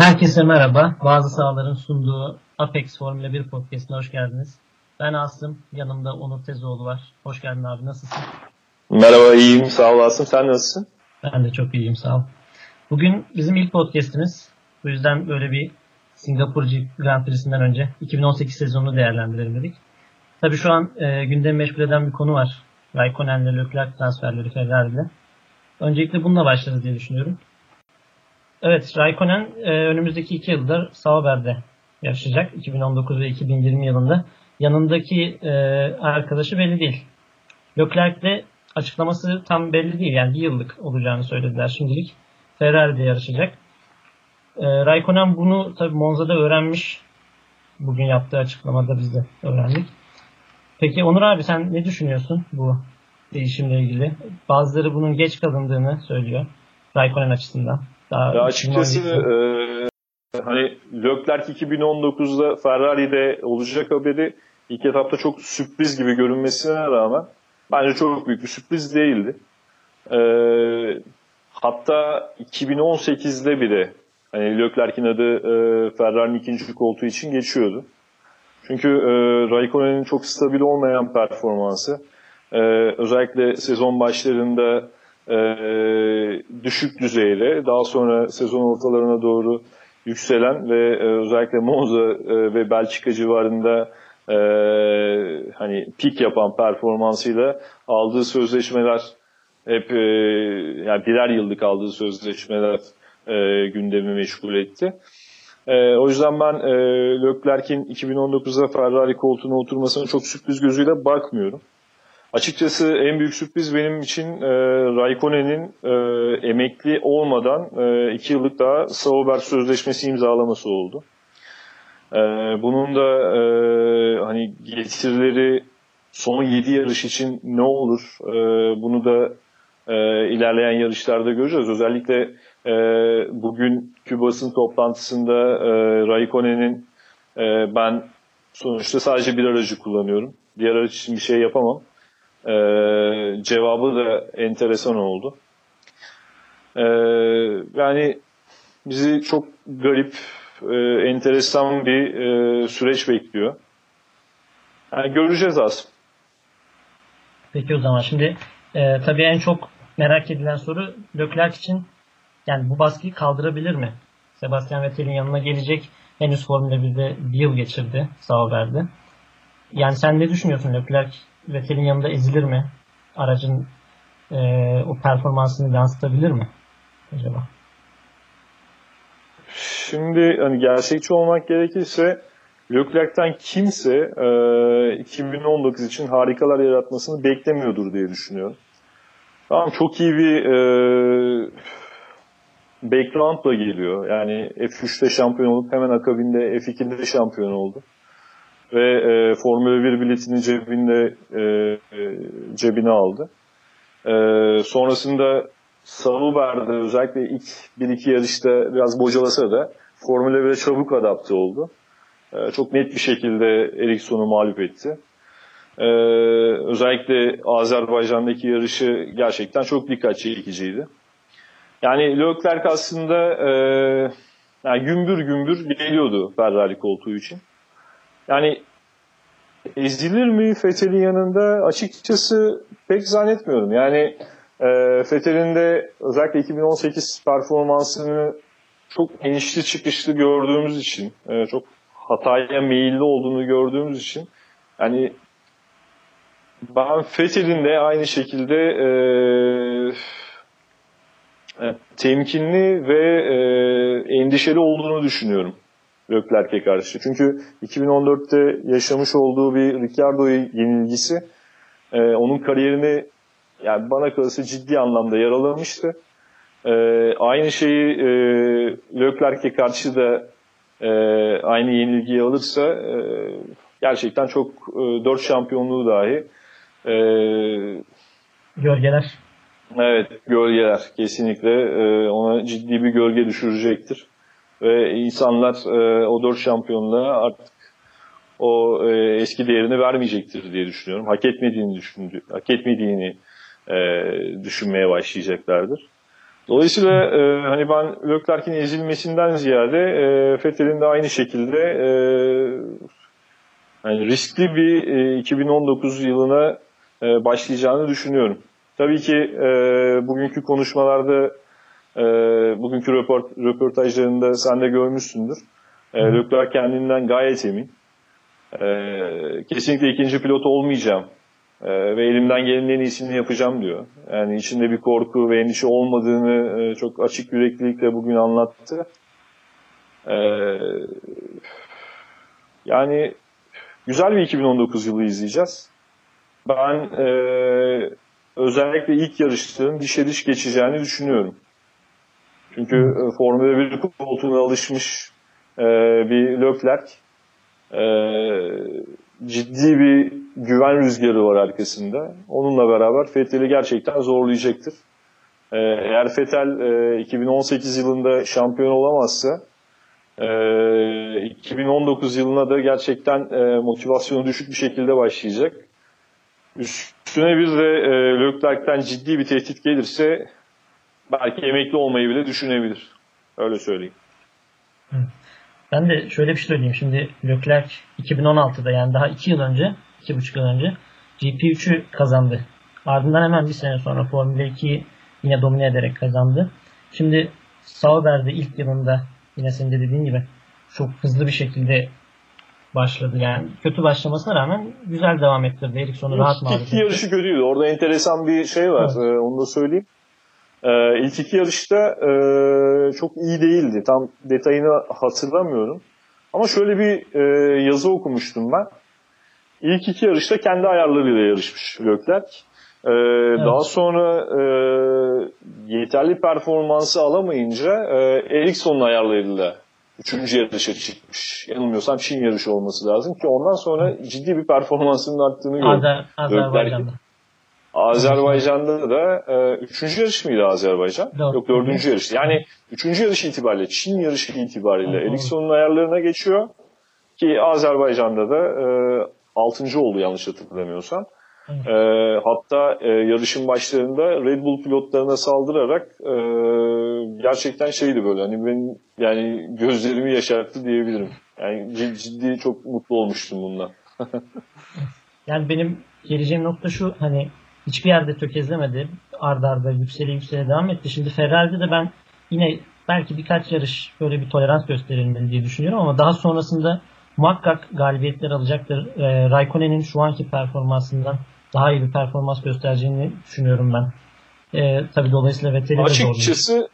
Herkese merhaba. Bazı sahaların sunduğu Apex Formula 1 podcastine hoş geldiniz. Ben Asım, yanımda Onur Tezoğlu var. Hoş geldin abi, nasılsın? Merhaba, iyiyim. Sağ ol Asım. Sen nasılsın? Ben de çok iyiyim, sağ ol. Bugün bizim ilk podcastimiz. Bu yüzden böyle bir Singapur Grand Prix'sinden önce 2018 sezonunu değerlendirelim dedik. Tabii şu an e, gündemi meşgul eden bir konu var. Raikkonen'le Leclerc transferleri Ferrari'yle. Öncelikle bununla başlarız diye düşünüyorum. Evet, Raikkonen e, önümüzdeki iki yılda Sauber'de yarışacak. 2019 ve 2020 yılında. Yanındaki e, arkadaşı belli değil. Leclerc de açıklaması tam belli değil. Yani bir yıllık olacağını söylediler şimdilik. Ferrari'de yarışacak. E, Raikkonen bunu tabii Monza'da öğrenmiş. Bugün yaptığı açıklamada biz de öğrendik. Peki Onur abi sen ne düşünüyorsun bu değişimle ilgili? Bazıları bunun geç kalındığını söylüyor. Raikkonen açısından. Daha ya açıkçası e, hani Leclerc 2019'da Ferrari'de olacak haberi ilk etapta çok sürpriz gibi görünmesine rağmen bence çok büyük bir sürpriz değildi. E, hatta 2018'de bile hani Leclerc'in adı e, Ferrari'nin ikinci koltuğu için geçiyordu. Çünkü e, Raikkonen'in çok stabil olmayan performansı e, özellikle sezon başlarında e, düşük düzeyde daha sonra sezon ortalarına doğru yükselen ve e, özellikle Monza e, ve Belçika civarında e, hani pik yapan performansıyla aldığı sözleşmeler hep e, yani birer yıllık aldığı sözleşmeler e, gündemi meşgul etti. E, o yüzden ben e, Leclerc'in 2019'da Ferrari koltuğuna oturmasına çok sürpriz gözüyle bakmıyorum. Açıkçası en büyük sürpriz benim için e, Raikkonen'in e, emekli olmadan e, iki yıllık daha Sauber sözleşmesi imzalaması oldu. E, bunun da e, hani getirileri son 7 yarış için ne olur e, bunu da e, ilerleyen yarışlarda göreceğiz. Özellikle e, bugünkü basın toplantısında e, Raikkonen'in e, ben sonuçta sadece bir aracı kullanıyorum. Diğer araç için bir şey yapamam e, cevabı da enteresan oldu. E, yani bizi çok garip, e, enteresan bir e, süreç bekliyor. Yani göreceğiz aslında. Peki o zaman şimdi e, tabii en çok merak edilen soru Leclerc için yani bu baskıyı kaldırabilir mi? Sebastian Vettel'in yanına gelecek. Henüz Formula 1'de bir yıl geçirdi. Sağ verdi. Yani sen ne düşünüyorsun Leclerc Vettel'in yanında ezilir mi? Aracın e, o performansını yansıtabilir mi acaba? Şimdi hani gerçekçi olmak gerekirse Leclerc'ten kimse e, 2019 için harikalar yaratmasını beklemiyordur diye düşünüyorum. Tamam çok iyi bir e, background'la geliyor. Yani F3'te şampiyon olup hemen akabinde F2'de şampiyon oldu ve e, Formula 1 biletini cebinde e, e, cebine aldı. E, sonrasında Sauber'de özellikle ilk 1-2 yarışta biraz bocalasa da Formula 1'e çabuk adapte oldu. E, çok net bir şekilde Ericsson'u mağlup etti. E, özellikle Azerbaycan'daki yarışı gerçekten çok dikkat çekiciydi. Yani Leclerc aslında e, yani gümbür gümbür geliyordu Ferrari koltuğu için. Yani ezilir mi Fethel'in yanında? Açıkçası pek zannetmiyorum. Yani e, Fethel'in de özellikle 2018 performansını çok enişli çıkışlı gördüğümüz için, e, çok hataya meyilli olduğunu gördüğümüz için yani ben Fethel'in de aynı şekilde e, e, temkinli ve e, endişeli olduğunu düşünüyorum. Leclerc'e karşı. Çünkü 2014'te yaşamış olduğu bir Ricciardo yenilgisi e, onun kariyerini yani bana kalırsa ciddi anlamda yaralamıştı. E, aynı şeyi e, Leclerc'e karşı da e, aynı yenilgiyi alırsa e, gerçekten çok e, 4 şampiyonluğu dahi e, gölgeler. Evet gölgeler kesinlikle e, ona ciddi bir gölge düşürecektir ve insanlar e, o dört şampiyonluğa artık o e, eski değerini vermeyecektir diye düşünüyorum. Hak etmediğini düşündü, hak etmediğini e, düşünmeye başlayacaklardır. Dolayısıyla e, hani ben Leclerc'in ezilmesinden ziyade e, Vettel'in de aynı şekilde e, yani riskli bir e, 2019 yılına e, başlayacağını düşünüyorum. Tabii ki e, bugünkü konuşmalarda, e, bugünkü röport, röportajlarında sen de görmüşsündür. E, Leclerc kendinden gayet emin. E, kesinlikle ikinci pilot olmayacağım e, ve elimden gelenin en iyisini yapacağım diyor. Yani içinde bir korku ve endişe olmadığını e, çok açık yüreklilikle bugün anlattı. E, yani güzel bir 2019 yılı izleyeceğiz. Ben e, özellikle ilk yarışların dişe diş geçeceğini düşünüyorum. Çünkü e, Formula 1 koltuğuna alışmış e, bir Leclerc e, ciddi bir güven rüzgarı var arkasında. Onunla beraber Fethel'i gerçekten zorlayacaktır. E, eğer Fethel e, 2018 yılında şampiyon olamazsa e, 2019 yılına da gerçekten e, motivasyonu düşük bir şekilde başlayacak. Üstüne bir de e, Leclerc'ten ciddi bir tehdit gelirse belki emekli olmayı bile düşünebilir. Öyle söyleyeyim. Ben de şöyle bir şey söyleyeyim. Şimdi Leclerc 2016'da yani daha 2 yıl önce, 2,5 yıl önce GP3'ü kazandı. Ardından hemen bir sene sonra Formula 2'yi yine domine ederek kazandı. Şimdi Sauber'de ilk yılında yine senin de dediğin gibi çok hızlı bir şekilde başladı. Yani kötü başlamasına rağmen güzel devam ettirdi. Ericsson'u rahat mağlup etti. yarışı kötüydü. Orada enteresan bir şey var. Evet. Ee, onu da söyleyeyim. Ee, ilk iki yarışta e, çok iyi değildi. Tam detayını hatırlamıyorum. Ama şöyle bir e, yazı okumuştum ben. İlk iki yarışta kendi ayarlarıyla yarışmış Leclerc. Ee, evet. Daha sonra e, yeterli performansı alamayınca e, Ericsson'un ayarlarıyla üçüncü yarışa çıkmış. Yanılmıyorsam Çin yarışı olması lazım ki ondan sonra ciddi bir performansının arttığını gördüm. Azer, Azerbaycan'da. Azerbaycan'da da e, üçüncü yarış mıydı Azerbaycan? Dört. Yok dördüncü yarış. Yani üçüncü yarış itibariyle, Çin yarışı itibariyle Ericsson'un ayarlarına geçiyor. Ki Azerbaycan'da da e, altıncı oldu yanlış hatırlamıyorsam. E, hatta e, yarışın başlarında Red Bull pilotlarına saldırarak e, gerçekten şeydi böyle hani ben yani gözlerimi yaşarttı diyebilirim. Yani ciddi çok mutlu olmuştum bundan. yani benim geleceğim nokta şu hani hiçbir yerde tökezlemedi. Arda arda yükseli yükseli devam etti. Şimdi Ferrari'de de ben yine belki birkaç yarış böyle bir tolerans gösterilmeli diye düşünüyorum ama daha sonrasında muhakkak galibiyetler alacaktır. E, Raikkonen'in şu anki performansından daha iyi bir performans göstereceğini düşünüyorum ben. E, tabii dolayısıyla Vettel'i de Açıkçası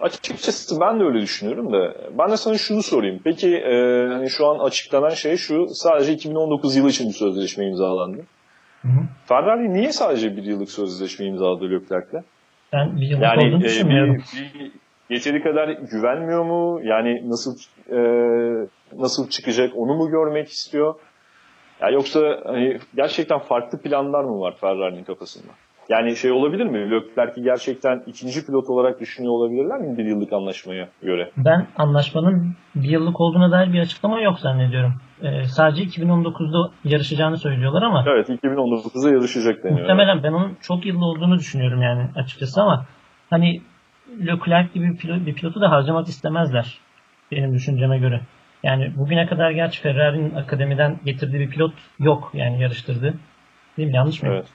Açıkçası ben de öyle düşünüyorum da ben de sana şunu sorayım. Peki e, hani şu an açıklanan şey şu sadece 2019 yılı için bir sözleşme imzalandı. Hı hı. Ferrari niye sadece bir yıllık sözleşme imzaladı Leclerc'le? Ben bir yıllık yani, olduğunu e, düşünmüyorum. Bir, bir yeteri kadar güvenmiyor mu? Yani nasıl e, nasıl çıkacak onu mu görmek istiyor? Ya yoksa hani gerçekten farklı planlar mı var Ferrari'nin kafasında? Yani şey olabilir mi? Leclerc'i gerçekten ikinci pilot olarak düşünüyor olabilirler mi bir yıllık anlaşmaya göre? Ben anlaşmanın bir yıllık olduğuna dair bir açıklama yok zannediyorum. Ee, sadece 2019'da yarışacağını söylüyorlar ama. Evet 2019'da yarışacak deniyor. Muhtemelen ben onun çok yıllı olduğunu düşünüyorum yani açıkçası ama hani Leclerc gibi bir, pilot, bir pilotu da harcamak istemezler benim düşünceme göre. Yani bugüne kadar gerçi Ferrari'nin akademiden getirdiği bir pilot yok yani yarıştırdı. Değil mi? Yanlış mı? Evet.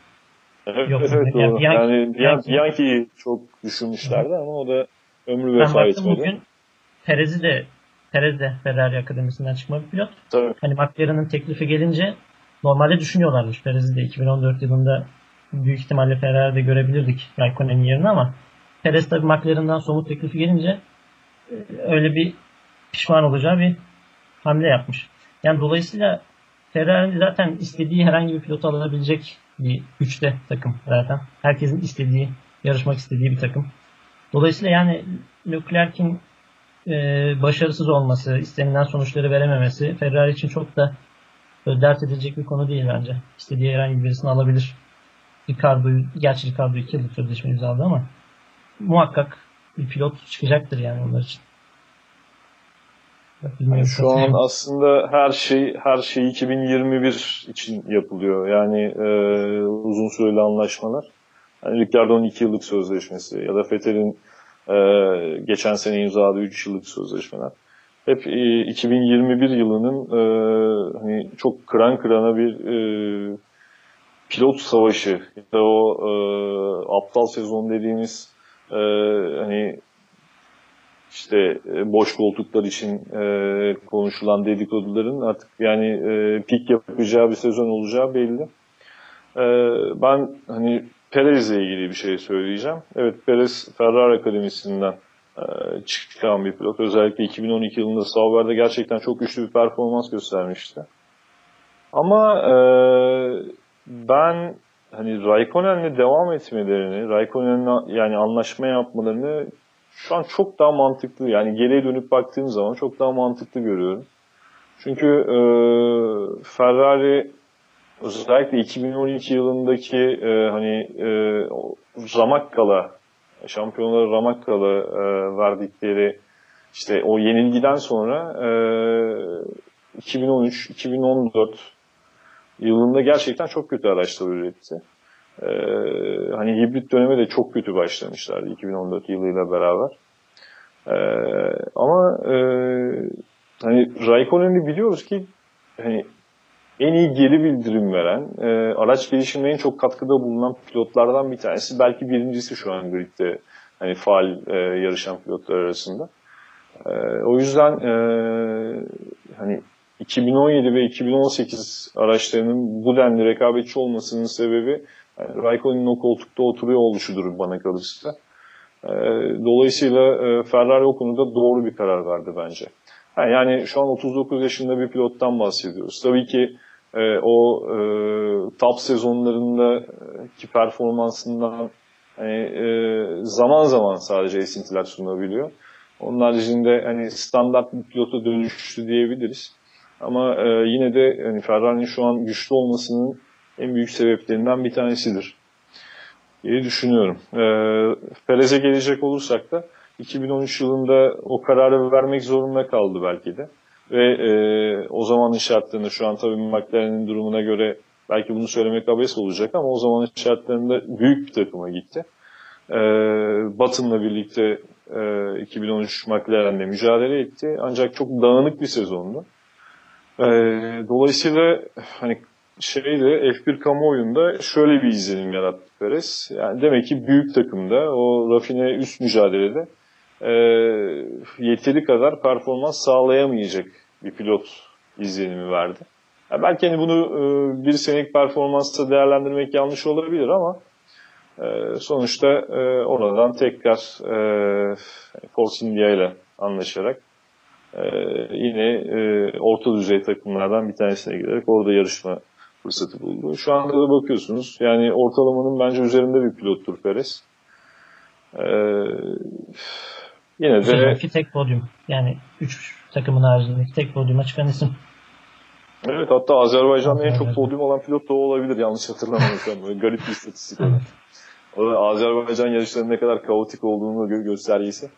Evet, Yok, evet doğru. Yani, yani Bianchi, Bianchi'yi çok düşünmüşlerdi ama o da ömrü vefa etmedi. Bugün Perez'i de Perez de Ferrari Akademisi'nden çıkma bir pilot. Tabii. Hani McLaren'ın teklifi gelince normalde düşünüyorlarmış. Perez'i de 2014 yılında büyük ihtimalle Ferrari'de görebilirdik Raikkonen'in yerine ama Perez tabii McLaren'dan somut teklifi gelince e, öyle bir pişman olacağı bir hamle yapmış. Yani dolayısıyla Ferrari zaten istediği herhangi bir pilot alabilecek bir güçte takım zaten. Herkesin istediği, yarışmak istediği bir takım. Dolayısıyla yani Leclerc'in e, başarısız olması, istenilen sonuçları verememesi Ferrari için çok da dert edilecek bir konu değil bence. İstediği herhangi birisini alabilir. Ricardo'yu, gerçi Ricardo 2 yıllık sözleşme imzaladı ama muhakkak bir pilot çıkacaktır yani onlar için. Yani şu an aslında her şey her şey 2021 için yapılıyor. Yani e, uzun süreli anlaşmalar. Yani Ricardo'nun 2 yıllık sözleşmesi ya da Fethel'in Ee, geçen sene imzaladığı 3 yıllık sözleşmeler. Hep e, 2021 yılının e, hani çok kıran kırana bir e, pilot savaşı ya da o e, aptal sezon dediğimiz e, hani işte e, boş koltuklar için e, konuşulan dedikoduların artık yani e, pik yapacağı bir sezon olacağı belli. E, ben hani Perez'le ilgili bir şey söyleyeceğim. Evet Perez Ferrari Akademisi'nden e, çıkan bir pilot. Özellikle 2012 yılında Sauber'de gerçekten çok güçlü bir performans göstermişti. Ama e, ben hani Raikkonen'le devam etmelerini, Raikkonen'le yani anlaşma yapmalarını şu an çok daha mantıklı yani geriye dönüp baktığım zaman çok daha mantıklı görüyorum. Çünkü e, Ferrari özellikle 2012 yılındaki e, hani e, Ramakkala şampiyonlara Ramakkala e, verdikleri işte o yenilgiden sonra e, 2013-2014 yılında gerçekten çok kötü araçlar üretti. Ee, hani hibrit döneme de çok kötü başlamışlardı 2014 yılıyla beraber. Ee, ama e, hani Raikkonen'i biliyoruz ki hani en iyi geri bildirim veren, e, araç gelişimine en çok katkıda bulunan pilotlardan bir tanesi. Belki birincisi şu an gridde hani faal e, yarışan pilotlar arasında. E, o yüzden e, hani 2017 ve 2018 araçlarının bu denli rekabetçi olmasının sebebi yani Raikkonen'in o koltukta oturuyor oluşudur bana kalırsa. E, dolayısıyla e, Ferrari o konuda doğru bir karar verdi bence. Yani şu an 39 yaşında bir pilottan bahsediyoruz. Tabii ki e, o e, top sezonlarındaki performansından hani, e, zaman zaman sadece esintiler sunabiliyor. Onun haricinde hani standart bir pilota dönüştü diyebiliriz. Ama e, yine de hani Ferrari'nin şu an güçlü olmasının en büyük sebeplerinden bir tanesidir diye düşünüyorum. E, Perez'e gelecek olursak da 2013 yılında o kararı vermek zorunda kaldı belki de. Ve e, o zamanın şartlarında şu an tabii McLaren'in durumuna göre belki bunu söylemek abes olacak ama o zamanın şartlarında büyük bir takıma gitti. E, Button'la birlikte e, 2013 McLaren'le mücadele etti. Ancak çok dağınık bir sezondu. E, dolayısıyla hani şeyde F1 kamuoyunda şöyle bir izlenim yarattı Perez. Yani demek ki büyük takımda o rafine üst mücadelede e, yeteri kadar performans sağlayamayacak bir pilot izlenimi verdi. Yani belki hani bunu e, bir senelik performansla değerlendirmek yanlış olabilir ama e, sonuçta e, oradan tekrar e, Force India ile anlaşarak e, yine e, orta düzey takımlardan bir tanesine giderek orada yarışma fırsatı buldu. Şu anda da bakıyorsunuz yani ortalamanın bence üzerinde bir pilottur Perez. Ee, yine de... Sezonki tek podyum. Yani 3 takımın haricindeki tek podyuma çıkan isim. Evet hatta Azerbaycan'da en çok podyum olan pilot da o olabilir yanlış hatırlamıyorsam. Böyle garip bir istatistik evet. O da Azerbaycan yarışlarının ne kadar kaotik olduğunu gö- göstergesi.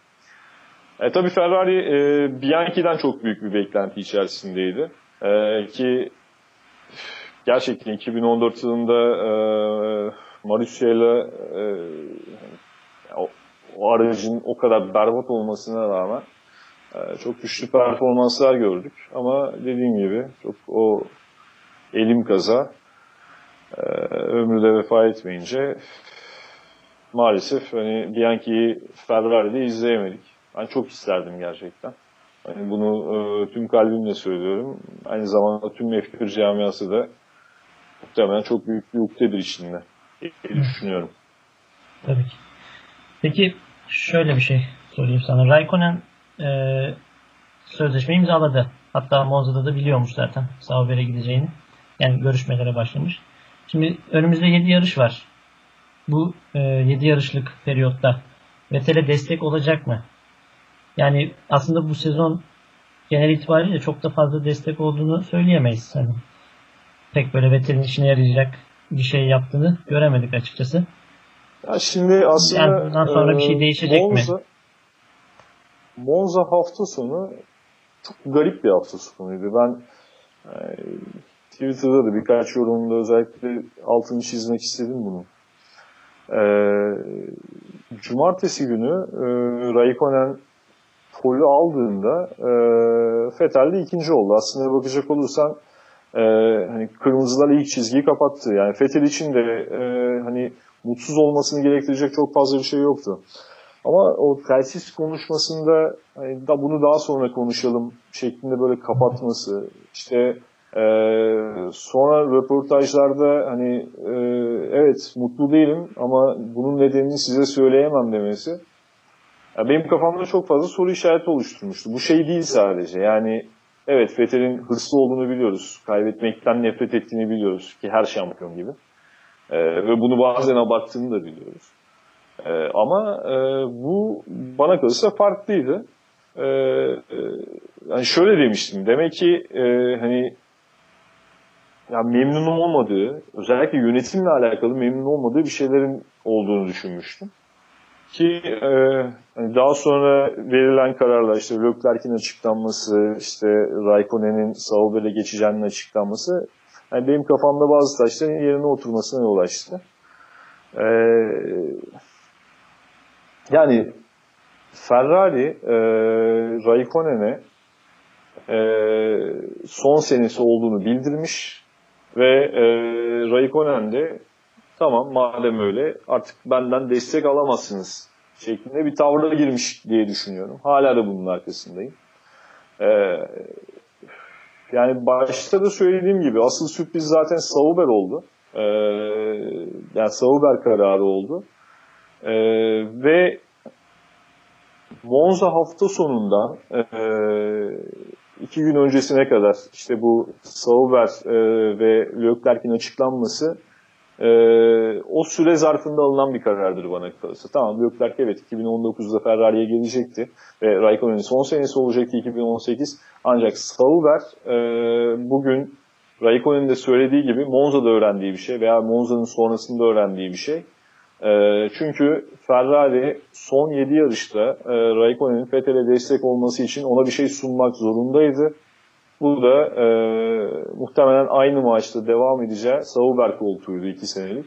E, tabii Ferrari e, Bianchi'den çok büyük bir beklenti içerisindeydi. E, ki gerçekten 2014 yılında e, Marussia ile o, aracın o kadar berbat olmasına rağmen e, çok güçlü performanslar gördük. Ama dediğim gibi çok o elim kaza e, ömrü de vefa etmeyince maalesef hani Bianchi'yi Ferrari'de izleyemedik. Ben çok isterdim gerçekten. Yani bunu e, tüm kalbimle söylüyorum. Aynı zamanda tüm F1 camiası da muhtemelen çok büyük bir ukdedir içinde diye düşünüyorum. Tabii ki. Peki şöyle bir şey sorayım sana. Raikkonen e, sözleşme imzaladı. Hatta Monza'da da biliyormuş zaten Sauber'e gideceğini. Yani görüşmelere başlamış. Şimdi önümüzde 7 yarış var. Bu e, 7 yarışlık periyotta Vettel'e destek olacak mı? Yani aslında bu sezon genel itibariyle çok da fazla destek olduğunu söyleyemeyiz. Hani pek böyle Vettel'in işine yarayacak bir şey yaptığını göremedik açıkçası. Ya şimdi aslında yani bundan sonra e, bir şey değişecek Monza, mi? Monza hafta sonu çok garip bir hafta sonuydu. Ben e, Twitter'da da birkaç yorumda özellikle altını çizmek istedim bunu. E, cumartesi günü e, Raikkonen polü aldığında e, Vettel de ikinci oldu. Aslında bakacak olursan e, hani kırmızılar ilk çizgiyi kapattı. Yani Vettel için de e, hani mutsuz olmasını gerektirecek çok fazla bir şey yoktu. Ama o telsiz konuşmasında hani da bunu daha sonra konuşalım şeklinde böyle kapatması işte e, sonra röportajlarda hani e, evet mutlu değilim ama bunun nedenini size söyleyemem demesi benim kafamda çok fazla soru işareti oluşturmuştu. Bu şey değil sadece yani evet Fethel'in hırslı olduğunu biliyoruz. Kaybetmekten nefret ettiğini biliyoruz ki her şampiyon gibi. E, ve bunu bazen abarttığını da biliyoruz. E, ama e, bu bana kalırsa farklıydı. E, e, yani şöyle demiştim. Demek ki e, hani yani memnunum olmadığı, özellikle yönetimle alakalı memnun olmadığı bir şeylerin olduğunu düşünmüştüm. Ki e, daha sonra verilen kararlar işte Leclerc'in açıklanması, işte Raikkonen'in Sauber'e geçeceğinin açıklanması yani benim kafamda bazı taşların yerine oturmasına yol açtı. Ee, yani Ferrari e, Raikkonen'e e, son senesi olduğunu bildirmiş ve e, Raikkonen de tamam madem öyle artık benden destek alamazsınız şeklinde bir tavra girmiş diye düşünüyorum. Hala da bunun arkasındayım. Ee, yani başta da söylediğim gibi asıl sürpriz zaten Sauber oldu. Ee, yani Sauber kararı oldu. Ee, ve Monza hafta sonundan e, iki gün öncesine kadar işte bu Sauber e, ve Leclerc'in açıklanması e, o süre zarfında alınan bir karardır bana kalırsa. Tamam Leclerc evet 2019'da Ferrari'ye gelecekti ve Raikkonen'in son senesi olacaktı 2018 ancak Sauber e, bugün Raikkonen'in de söylediği gibi Monza'da öğrendiği bir şey veya Monza'nın sonrasında öğrendiği bir şey. E, çünkü Ferrari son 7 yarışta e, Raikkonen'in Vettel'e destek olması için ona bir şey sunmak zorundaydı. Bu da e, muhtemelen aynı maçta devam edeceği Sauber koltuğuydu 2 senelik.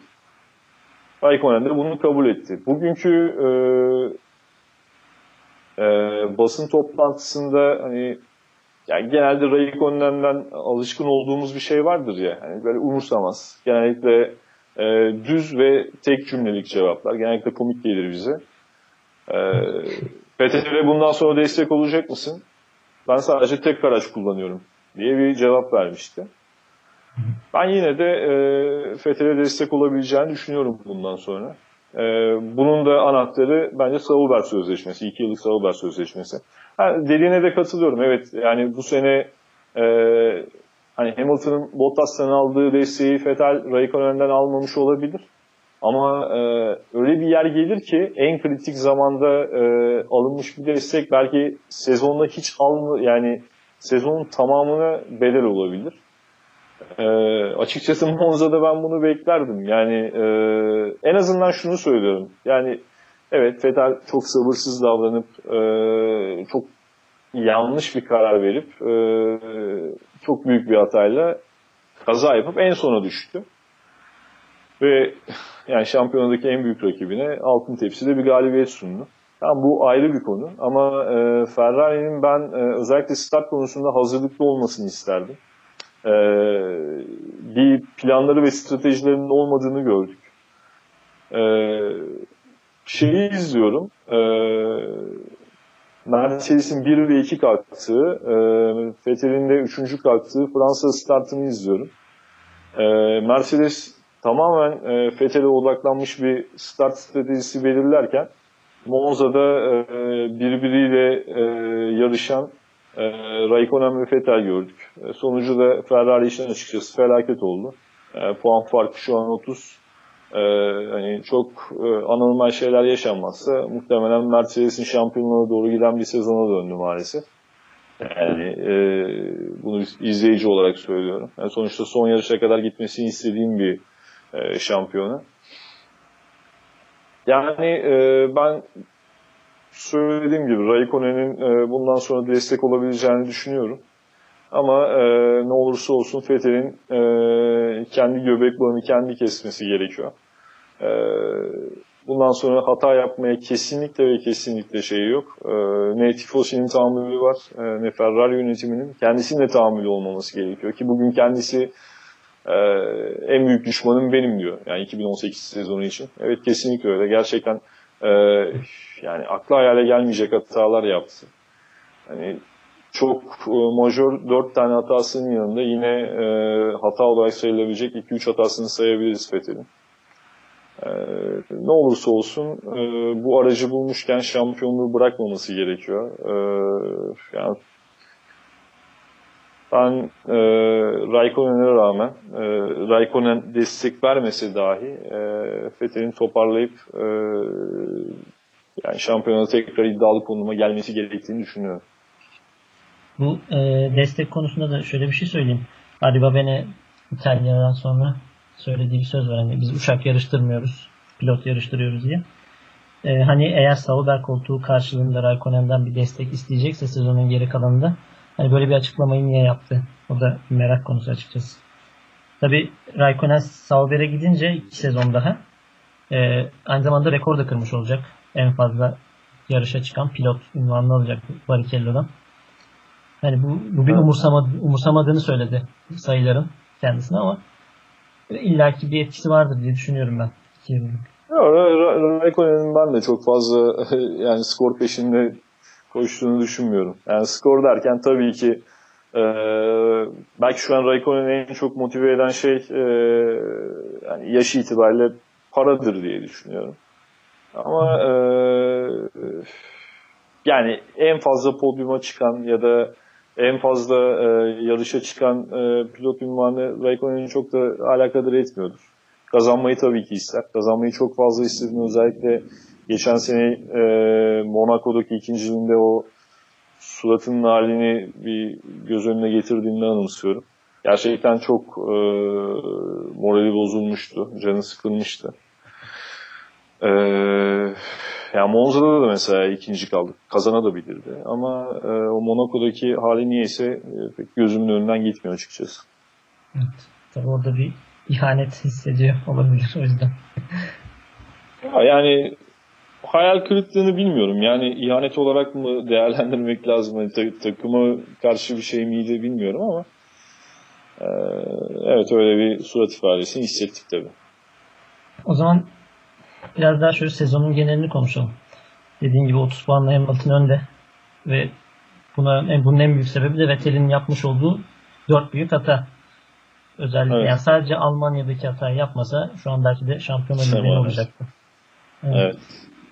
Raikkonen de bunu kabul etti. Bugünkü e, e, basın toplantısında hani yani genelde Raikkonen'den alışkın olduğumuz bir şey vardır ya. Hani böyle umursamaz. Genellikle e, düz ve tek cümlelik cevaplar. Genellikle komik gelir bize. E, PTT'ye bundan sonra destek olacak mısın? Ben sadece tek araç kullanıyorum diye bir cevap vermişti. Ben yine de e, FETÖ'ye destek olabileceğini düşünüyorum bundan sonra. E, bunun da anahtarı bence Sauber Sözleşmesi, 2 yıllık Sauber Sözleşmesi. Ha, dediğine de katılıyorum. Evet yani bu sene e, hani Hamilton'ın Bottas'tan aldığı desteği Vettel Raikkonen'den almamış olabilir. Ama e, öyle bir yer gelir ki en kritik zamanda e, alınmış bir destek belki sezonda hiç alma yani sezonun tamamına bedel olabilir. E, açıkçası Monza'da ben bunu beklerdim. Yani e, en azından şunu söylüyorum. Yani evet Vettel çok sabırsız davranıp e, çok yanlış bir karar verip e, çok büyük bir hatayla kaza yapıp en sona düştü. Ve yani şampiyonadaki en büyük rakibine altın tepside bir galibiyet sundu. Tamam bu ayrı bir konu ama e, Ferrari'nin ben e, özellikle start konusunda hazırlıklı olmasını isterdim. E, bir planları ve stratejilerinin olmadığını gördük. E, şeyi izliyorum. E, Mercedes'in 1 ve 2 kalktığı, e, Vettel'in de 3. kalktığı Fransa startını izliyorum. E, Mercedes tamamen e, Vettel'e odaklanmış bir start stratejisi belirlerken Monza'da e, birbiriyle e, yarışan e, Raikkonen ve Vettel gördük. E, sonucu da Ferrari için açıkçası felaket oldu. E, puan farkı şu an 30. E, hani çok e, anormal şeyler yaşanmazsa muhtemelen Mercedes'in şampiyonluğa doğru giden bir sezona döndü maalesef. Yani e, bunu izleyici olarak söylüyorum. Yani sonuçta son yarışa kadar gitmesini istediğim bir e, şampiyonu. Yani e, ben söylediğim gibi Raikkonen'in e, bundan sonra destek olabileceğini düşünüyorum. Ama e, ne olursa olsun Fethel'in e, kendi göbek bağını kendi kesmesi gerekiyor. E, bundan sonra hata yapmaya kesinlikle ve kesinlikle şey yok. E, ne Tifosi'nin tahammülü var e, ne Ferrari yönetiminin. Kendisinin de tahammülü olmaması gerekiyor ki bugün kendisi e, en büyük düşmanım benim diyor. Yani 2018 sezonu için. Evet kesinlikle öyle. Gerçekten e, yani akla hayale gelmeyecek hatalar yaptı. Hani çok e, majör 4 tane hatasının yanında yine e, hata olarak sayılabilecek 2-3 hatasını sayabiliriz Fethel'in. E, ne olursa olsun e, bu aracı bulmuşken şampiyonluğu bırakmaması gerekiyor. E, yani ben e, Raikkonen'e rağmen e, Raikkonen destek vermese dahi e, Fethel'in toparlayıp e, yani şampiyonada tekrar iddialı konuma gelmesi gerektiğini düşünüyorum. Bu e, destek konusunda da şöyle bir şey söyleyeyim. Arriva Bene İtalya'dan sonra söylediği bir söz var. Hani biz uçak yarıştırmıyoruz, pilot yarıştırıyoruz diye. E, hani eğer Sauber koltuğu karşılığında Raikkonen'den bir destek isteyecekse sezonun geri kalanında hani böyle bir açıklamayı niye yaptı? O da merak konusu açıkçası. Tabi Raikkonen Sauber'e gidince iki sezon daha e, aynı zamanda rekor da kırmış olacak. En fazla yarışa çıkan pilot ünvanını alacak Barrichello'dan. Yani bu bugün umursamadı, umursamadığını söyledi sayıların kendisine ama illaki bir etkisi vardır diye düşünüyorum ben. Raikkonen'in ben de çok fazla yani skor peşinde koştuğunu düşünmüyorum. Yani skor derken tabii ki e, belki şu an Raikkonen'i en çok motive eden şey e, yani yaş itibariyle paradır diye düşünüyorum. Ama e, yani en fazla podyuma çıkan ya da en fazla e, yarışa çıkan e, pilot ünvanı Raikkonen'i çok da alakadar etmiyordur. Kazanmayı tabii ki ister. Kazanmayı çok fazla istediğini özellikle geçen sene e, Monaco'daki ikinciliğinde o suratının halini bir göz önüne getirdiğini anımsıyorum. Gerçekten çok e, morali bozulmuştu. Canı sıkılmıştı. Eee yani Monza'da da mesela ikinci kaldık. Kazanabilirdi. Ama e, o Monaco'daki hali niyeyse e, pek gözümün önünden gitmiyor açıkçası. Evet. Tabii orada bir ihanet hissediyor olabilir o yüzden. ya yani hayal kırıklığını bilmiyorum. Yani ihanet olarak mı değerlendirmek lazım? Yani, ta- takıma karşı bir şey miydi bilmiyorum ama e, evet öyle bir surat ifadesini hissettik tabii. O zaman biraz daha şöyle sezonun genelini konuşalım. Dediğim gibi 30 puanla Hamilton önde ve buna bunun en büyük sebebi de Vettel'in yapmış olduğu 4 büyük hata. Özellikle evet. yani sadece Almanya'daki hatayı yapmasa şu an belki de şampiyonlar lideri olacaktı. Evet. evet.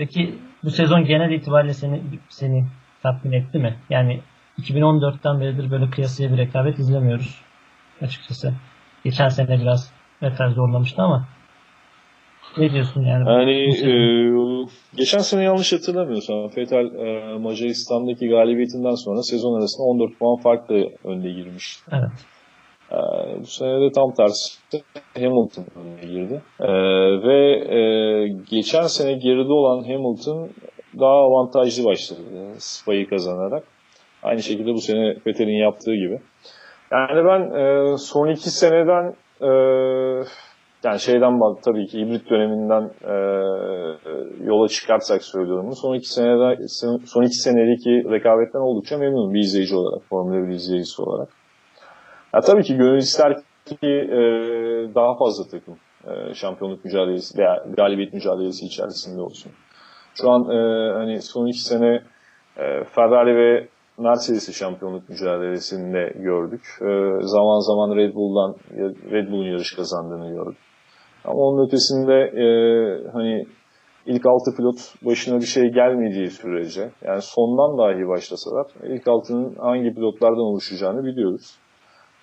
Peki bu sezon genel itibariyle seni seni tatmin etti mi? Yani 2014'ten beridir böyle kıyasıya bir rekabet izlemiyoruz açıkçası. Geçen sene biraz Vettel zorlamıştı ama ne diyorsun yani? Yani e, geçen sene yanlış hatırlamıyorsam Fetal e, Macaristan'daki galibiyetinden sonra sezon arasında 14 puan farklı önde girmiş. Evet. E, bu sene de tam tersi Hamilton girdi. E, ve e, geçen sene geride olan Hamilton daha avantajlı başladı Spa'yı kazanarak. Aynı şekilde bu sene Vettel'in yaptığı gibi. Yani ben e, son iki seneden e, yani şeyden bak tabii ki hibrit döneminden e, yola çıkarsak söylüyorum. Son iki senede son iki senedeki rekabetten oldukça memnunum bir izleyici olarak, Formula 1 izleyicisi olarak. Ya tabii ki gönül ister ki e, daha fazla takım e, şampiyonluk mücadelesi veya galibiyet mücadelesi içerisinde olsun. Şu an e, hani son iki sene e, Ferrari ve Mercedes'i şampiyonluk mücadelesinde gördük. E, zaman zaman Red Bull'dan Red Bull'un yarış kazandığını gördük. Ama onun ötesinde e, hani ilk altı pilot başına bir şey gelmediği sürece yani sondan dahi başlasalar ilk altının hangi pilotlardan oluşacağını biliyoruz.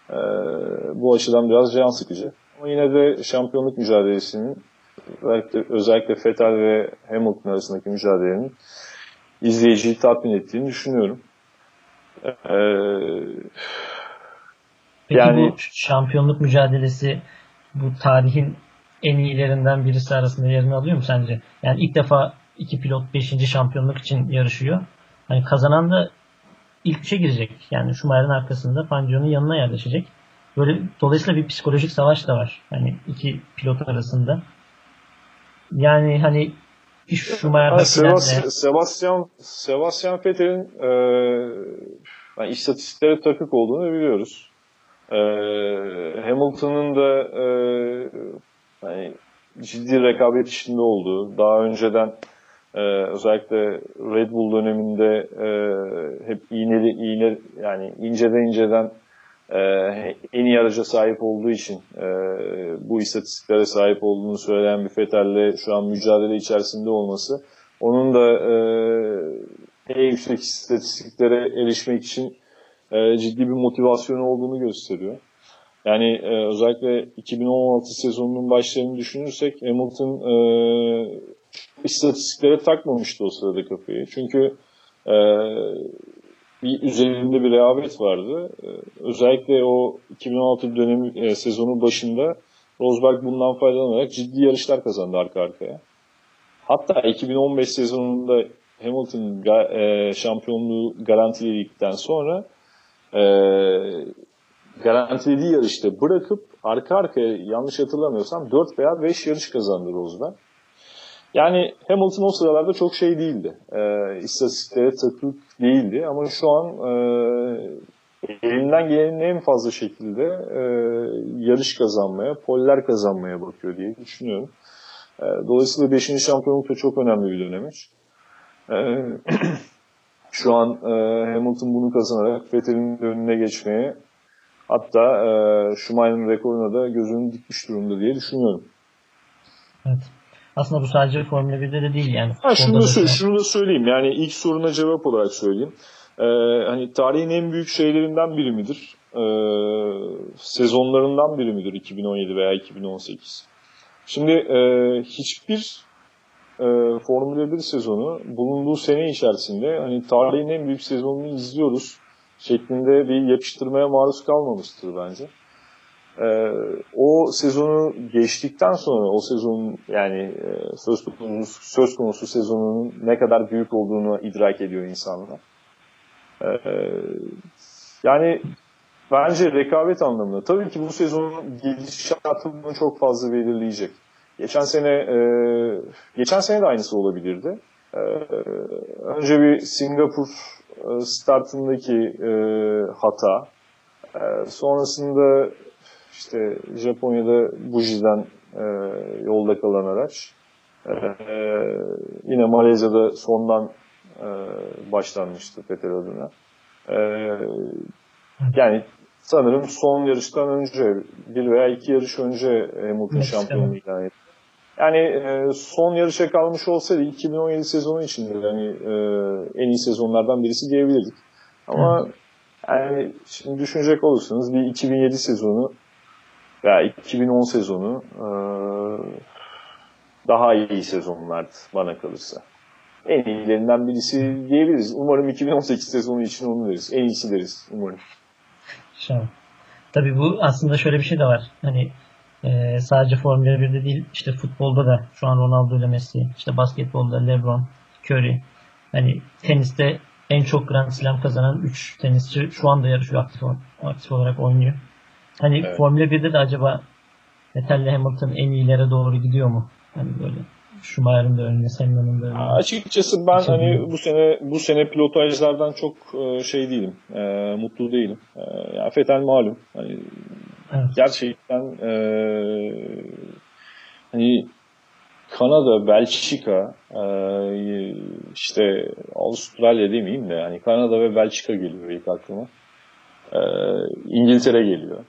E, bu açıdan biraz can sıkıcı. Ama yine de şampiyonluk mücadelesinin özellikle, özellikle Vettel ve Hamilton arasındaki mücadelenin izleyiciyi tatmin ettiğini düşünüyorum. Ee, Peki yani, bu şampiyonluk mücadelesi bu tarihin en iyilerinden birisi arasında yerini alıyor mu sence? Yani ilk defa iki pilot 5. şampiyonluk için yarışıyor. Hani kazanan da ilk üçe girecek. Yani Schumacher'in arkasında Fangio'nun yanına yerleşecek. Böyle dolayısıyla bir psikolojik savaş da var. Yani iki pilot arasında. Yani hani Schumacher'da Sebastian, Sebastian, Sebastian Vettel'in e, yani istatistiklere takık olduğunu biliyoruz. E, Hamilton'ın da e, yani ciddi rekabet içinde olduğu, daha önceden e, özellikle Red Bull döneminde e, hep iğneli iğne yani inceden inceden e, en iyi araca sahip olduğu için e, bu istatistiklere sahip olduğunu söyleyen bir Fettel'le şu an mücadele içerisinde olması onun da e, en yüksek istatistiklere erişmek için e, ciddi bir motivasyonu olduğunu gösteriyor. Yani e, özellikle 2016 sezonunun başlarını düşünürsek Hamilton e, istatistiklere takmamıştı o sırada kafayı. Çünkü e, bir üzerinde bir rehavet vardı. E, özellikle o 2016 dönemi e, sezonun başında Rosberg bundan faydalanarak ciddi yarışlar kazandı arka arkaya. Hatta 2015 sezonunda Hamilton e, şampiyonluğu garantiledikten sonra e, garantilediği yarışta bırakıp arka arkaya yanlış hatırlamıyorsam 4 veya 5 yarış kazandı Rosberg. Yani Hamilton o sıralarda çok şey değildi. E, istatistiklere takık değildi ama şu an e, elinden gelenin en fazla şekilde e, yarış kazanmaya, poller kazanmaya bakıyor diye düşünüyorum. E, dolayısıyla 5. şampiyonluk da çok önemli bir dönemiş. E, şu an e, Hamilton bunu kazanarak Vettel'in önüne geçmeye hatta e, Schumacher'ın rekoruna da gözünü dikmiş durumda diye düşünüyorum. Evet. Aslında bu sadece Formula 1'de de değil yani. Ha, şunu, da, da şunu da söyleyeyim yani ilk soruna cevap olarak söyleyeyim. Ee, hani tarihin en büyük şeylerinden biri midir? Ee, sezonlarından biri midir 2017 veya 2018? Şimdi e, hiçbir e, Formula 1 sezonu bulunduğu sene içerisinde hani tarihin en büyük sezonunu izliyoruz şeklinde bir yapıştırmaya maruz kalmamıştır bence. Ee, o sezonu geçtikten sonra o sezonun yani e, söz konusu, söz konusu sezonun ne kadar büyük olduğunu idrak ediyor insanlar. Ee, yani bence rekabet anlamında tabii ki bu sezonun gidişatını çok fazla belirleyecek. Geçen sene e, geçen sene de aynısı olabilirdi. E, önce bir Singapur e, startındaki e, hata, e, sonrasında işte Japonya'da bujiden e, yolda kalan araç. E, yine Malezya'da sondan e, başlanmıştı Peter adına. E, yani sanırım son yarıştan önce bir veya iki yarış önce Hamilton şampiyonu ilan etti. Yani e, son yarışa kalmış olsaydı 2017 sezonu için yani e, en iyi sezonlardan birisi diyebilirdik. Ama yani şimdi düşünecek olursanız bir 2007 sezonu veya 2010 sezonu e, daha iyi sezonlardı bana kalırsa. En iyilerinden birisi diyebiliriz. Umarım 2018 sezonu için onu deriz. En iyisi deriz umarım. İnşallah. Tabii bu aslında şöyle bir şey de var. Hani e, sadece Formula 1'de değil işte futbolda da şu an Ronaldo ile Messi, işte basketbolda LeBron, Curry. Hani teniste en çok Grand Slam kazanan 3 tenisçi şu anda yarışıyor aktif, aktif olarak oynuyor. Hani evet. Formula 1'de de acaba Vettel'le Hamilton en iyilere doğru gidiyor mu? Hani böyle Schumacher'ın da önüne, Senna'nın da önüne. Açıkçası ben Açıkçası hani bu sene bu sene pilotajlardan çok e, şey değilim. E, mutlu değilim. E, yani Vettel malum. Hani evet. gerçekten e, hani Kanada, Belçika, e, işte Avustralya demeyeyim de yani Kanada ve Belçika geliyor ilk aklıma. E, İngiltere geliyor.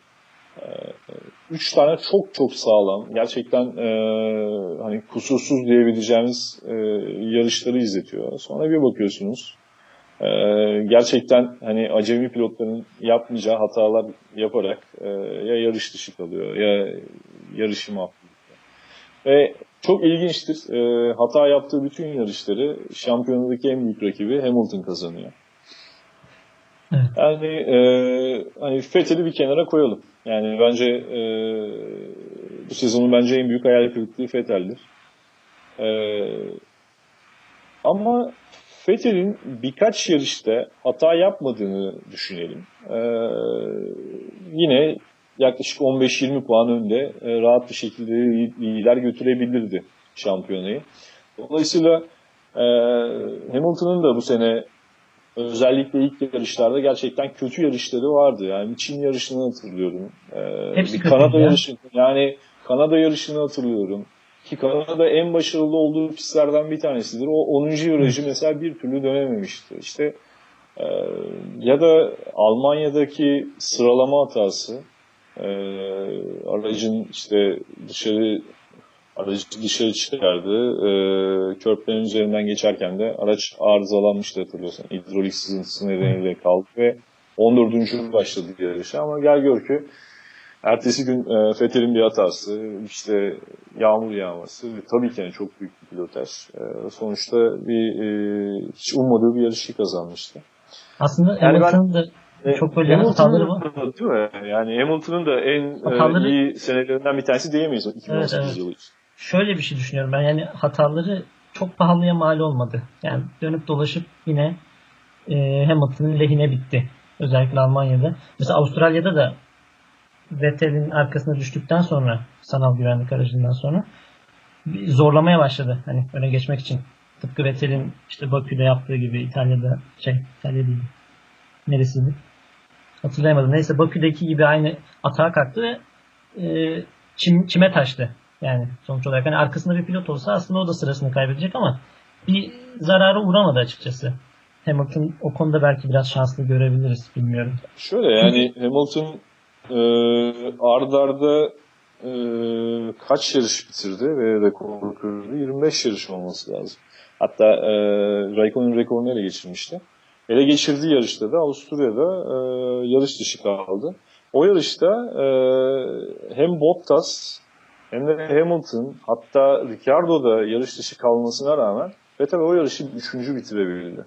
Üç tane çok çok sağlam, gerçekten e, hani kusursuz diyebileceğimiz e, yarışları izletiyor. Sonra bir bakıyorsunuz, e, gerçekten hani acemi pilotların yapmayacağı hatalar yaparak e, ya yarış dışı kalıyor ya yarışı mahvoluyor. Ve çok ilginçtir, e, hata yaptığı bütün yarışları şampiyonadaki en büyük rakibi Hamilton kazanıyor. Evet. Yani e, hani Fethel'i bir kenara koyalım. Yani bence e, bu sezonun bence en büyük hayal kırıklığı Fethel'dir. E, ama Fethel'in birkaç yarışta hata yapmadığını düşünelim. E, yine yaklaşık 15-20 puan önde e, rahat bir şekilde lider götürebilirdi. şampiyonayı. Dolayısıyla e, Hamilton'ın da bu sene özellikle ilk yarışlarda gerçekten kötü yarışları vardı. Yani Çin yarışını hatırlıyorum. Ee, Hepsi bir Kanada ya. yarışı yani Kanada yarışını hatırlıyorum. Ki Kanada en başarılı olduğu pistlerden bir tanesidir. O 10. virajı mesela bir türlü dönememişti. İşte e, ya da Almanya'daki sıralama hatası e, aracın işte dışarı aracı dışarı çıkardı. E, körplerin üzerinden geçerken de araç arızalanmıştı hatırlıyorsan. Hidrolik sızıntısı nedeniyle kaldı ve 14. başladı yarışa ama gel gör ki ertesi gün e, Fethel'in bir hatası, işte yağmur yağması ve tabii ki yani çok büyük bir pilotaj. E, sonuçta bir e, hiç ummadığı bir yarışı kazanmıştı. Aslında Yani ben- Hamilton'ın da çok böyle hataları var. Değil mi? Yani Hamilton'ın da en Hataları- e, iyi senelerinden bir tanesi diyemeyiz 2018 Evet, evet. yılı için. Şöyle bir şey düşünüyorum ben yani hataları çok pahalıya mal olmadı. Yani dönüp dolaşıp yine e, Hamilton'ın lehine bitti. Özellikle Almanya'da. Mesela Avustralya'da da Vettel'in arkasına düştükten sonra sanal güvenlik aracından sonra bir zorlamaya başladı. Hani öne geçmek için. Tıpkı Vettel'in işte Bakü'de yaptığı gibi İtalya'da şey İtalya değil. Neresiydi? Hatırlayamadım. Neyse Bakü'deki gibi aynı atağa kalktı ve e, çim, çime taştı. Yani sonuç olarak hani arkasında bir pilot olsa aslında o da sırasını kaybedecek ama bir zarara uğramadı açıkçası. Hamilton o konuda belki biraz şanslı görebiliriz bilmiyorum. Şöyle yani Hamilton e, ard arda e, kaç yarış bitirdi ve rekoru kırdı? 25 yarış olması lazım. Hatta e, Raikkonen'in rekorunu ele geçirmişti. Ele geçirdiği yarışta da Avusturya'da e, yarış dışı kaldı. O yarışta e, hem Bottas hem de Hamilton hatta Ricardo da yarış dışı kalmasına rağmen Vettel o yarışı üçüncü bitirebildi.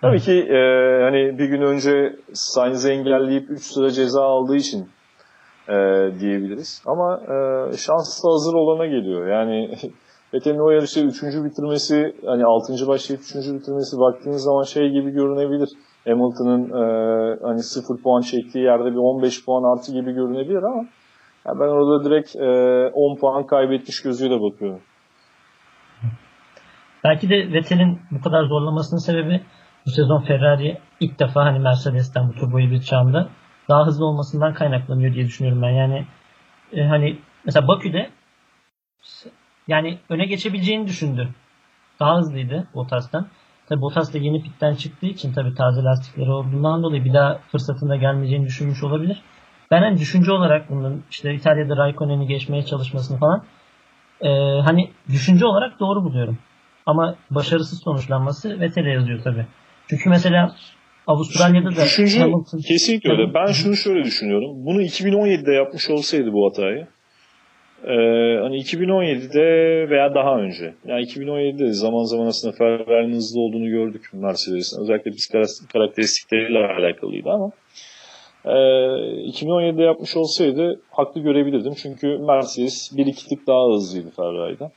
Tabii ki e, hani bir gün önce Sainz'i engelleyip 3 sıra ceza aldığı için e, diyebiliriz. Ama e, şans da hazır olana geliyor. Yani Vettel'in o yarışı 3. bitirmesi, hani 6. başlayıp 3. bitirmesi baktığınız zaman şey gibi görünebilir. Hamilton'ın e, hani 0 puan çektiği yerde bir 15 puan artı gibi görünebilir ama ya ben orada direkt e, 10 puan kaybetmiş gözüyle bakıyorum. Belki de Vettel'in bu kadar zorlamasının sebebi bu sezon Ferrari ilk defa hani Mercedes'ten bu turbo hibrit çağında daha hızlı olmasından kaynaklanıyor diye düşünüyorum ben. Yani e, hani mesela Bakü'de yani öne geçebileceğini düşündü. Daha hızlıydı Bottas'tan. Tabi Bottas da yeni pitten çıktığı için tabi taze lastikleri olduğundan dolayı bir daha fırsatında gelmeyeceğini düşünmüş olabilir. Ben hani düşünce olarak bunun işte İtalya'da Raikkonen'i geçmeye çalışmasını falan e, hani düşünce olarak doğru buluyorum. Ama başarısız sonuçlanması Vettel'e yazıyor tabi. Çünkü mesela Avustralya'da da Düşünce Hamilton kesinlikle öyle. Ben şunu şöyle düşünüyorum. Bunu 2017'de yapmış olsaydı bu hatayı e, hani 2017'de veya daha önce yani 2017'de de zaman zaman aslında Ferrari'nin hızlı olduğunu gördük Mercedes'in. Özellikle biz karakteristikleriyle alakalıydı ama e, 2017'de yapmış olsaydı haklı görebilirdim. Çünkü Mercedes bir iki tık daha hızlıydı Ferrari'den.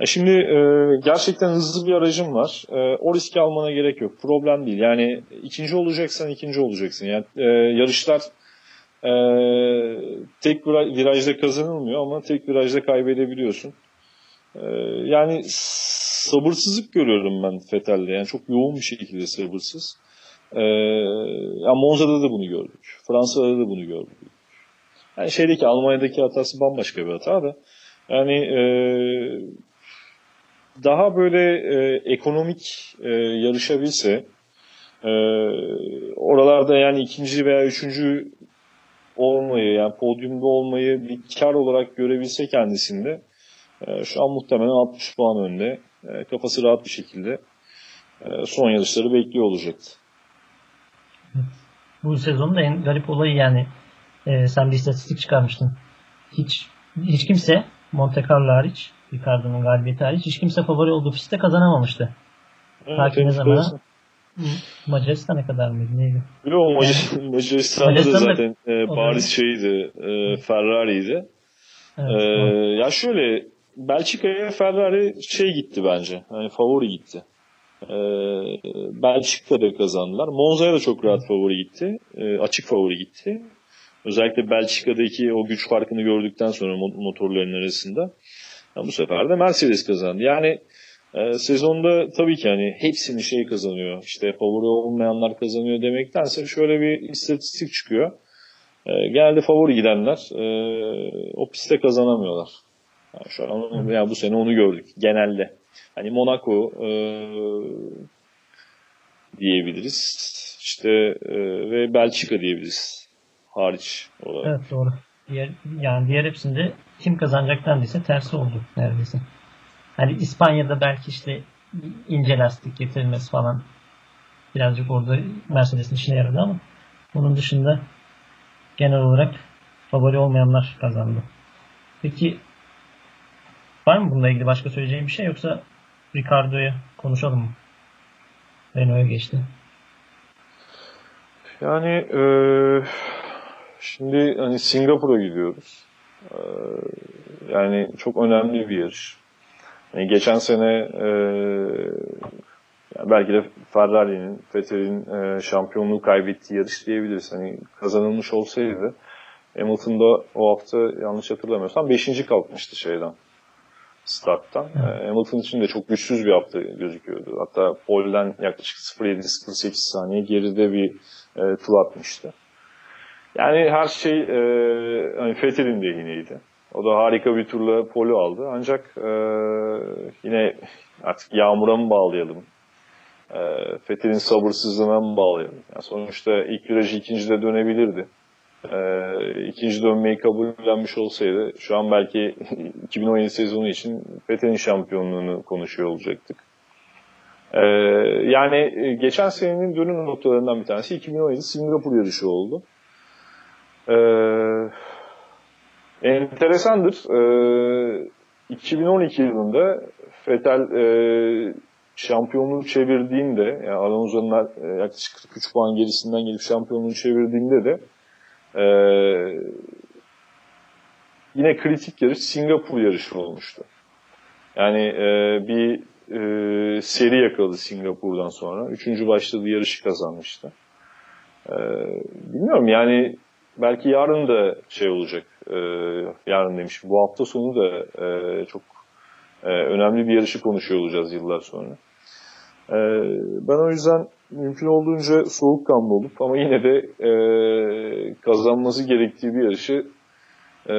Ya şimdi e, gerçekten hızlı bir aracım var. E, o riski almana gerek yok. Problem değil. Yani ikinci olacaksan ikinci olacaksın. Yani e, yarışlar e, tek vira- virajda kazanılmıyor ama tek virajda kaybedebiliyorsun. E, yani sabırsızlık görüyorum ben Fethel'de. Yani çok yoğun bir şekilde sabırsız. E, ya Monza'da da bunu gördük. Fransa'da da bunu gördük. Yani şeydeki Almanya'daki hatası bambaşka bir hata da. Yani e, daha böyle e, ekonomik e, yarışabilse e, oralarda yani ikinci veya üçüncü olmayı yani podyumda olmayı bir kar olarak görebilse kendisinde e, şu an muhtemelen 60 puan önde e, kafası rahat bir şekilde e, son yarışları bekliyor olacaktı. Bu sezonun da en garip olayı yani e, sen bir istatistik çıkarmıştın. Hiç hiç kimse Monte Carlo hariç Ricardo'nun galibiyeti hariç hiç kimse favori olduğu pistte kazanamamıştı. Ta ki ne zamana? Macaristan'a kadar mıydı neydi? Yok Macar- Macaristan'da da zaten e, bariz şeydi e, Ferrari'ydi. Evet, doğru. ya şöyle Belçika'ya Ferrari şey gitti bence. Hani favori gitti. Ee, Belçika'da kazandılar. Monza'ya da çok rahat favori gitti. Ee, açık favori gitti. Özellikle Belçika'daki o güç farkını gördükten sonra mo- motorların arasında. Ya bu sefer de Mercedes kazandı. Yani e, sezonda tabii ki hani hepsini şey kazanıyor. İşte favori olmayanlar kazanıyor demektense şöyle bir istatistik çıkıyor. E, genelde favori gidenler e, o pistte kazanamıyorlar. Yani şu an yani bu sene onu gördük genelde. Hani Monaco e, diyebiliriz. İşte e, ve Belçika diyebiliriz. Hariç olarak. Evet doğru. Diğer, yani diğer hepsinde kim kazanacak dendiyse tersi oldu neredeyse. Hani İspanya'da belki işte ince lastik getirilmesi falan birazcık orada Mercedes'in işine yaradı ama bunun dışında genel olarak favori olmayanlar kazandı. Peki var mı bununla ilgili başka söyleyeceğim bir şey yoksa Ricardo'ya konuşalım mı? Renault'a geçti. Yani e, şimdi hani Singapur'a gidiyoruz. E, yani çok önemli bir yarış. Yani geçen sene e, belki de Ferrari'nin, Vettel'in e, şampiyonluğu kaybettiği yarış diyebiliriz. Hani kazanılmış olsaydı Hamilton da o hafta yanlış hatırlamıyorsam 5. kalkmıştı şeyden starttan. E, Hamilton için de çok güçsüz bir hafta gözüküyordu. Hatta pole'den yaklaşık 0.7-0.8 saniye geride bir e, tur atmıştı. Yani her şey e, hani Vettel'in lehineydi. O da harika bir turla poli aldı. Ancak e, yine artık yağmura mı bağlayalım? E, Fethel'in sabırsızlığına mı bağlayalım? Yani sonuçta ilk virajı ikincide dönebilirdi. E, ikinci dönmeyi kabullenmiş olsaydı şu an belki 2017 sezonu için Fethel'in şampiyonluğunu konuşuyor olacaktık. E, yani geçen senenin dönüm noktalarından bir tanesi 2017 Singapur yarışı oldu. Eee Enteresandır. Ee, 2012 yılında Fetel e, şampiyonluğu çevirdiğinde, yani Alonso'nun e, yaklaşık 43 puan gerisinden gelip şampiyonluğu çevirdiğinde de e, yine kritik yarış Singapur yarışı olmuştu. Yani e, bir e, seri yakaladı Singapur'dan sonra. Üçüncü başladığı yarışı kazanmıştı. E, bilmiyorum yani belki yarın da şey olacak. E, yarın demiş. Bu hafta sonu da e, çok e, önemli bir yarışı konuşuyor olacağız yıllar sonra. E, ben o yüzden mümkün olduğunca soğukkanlı olup ama yine de e, kazanması gerektiği bir yarışı e,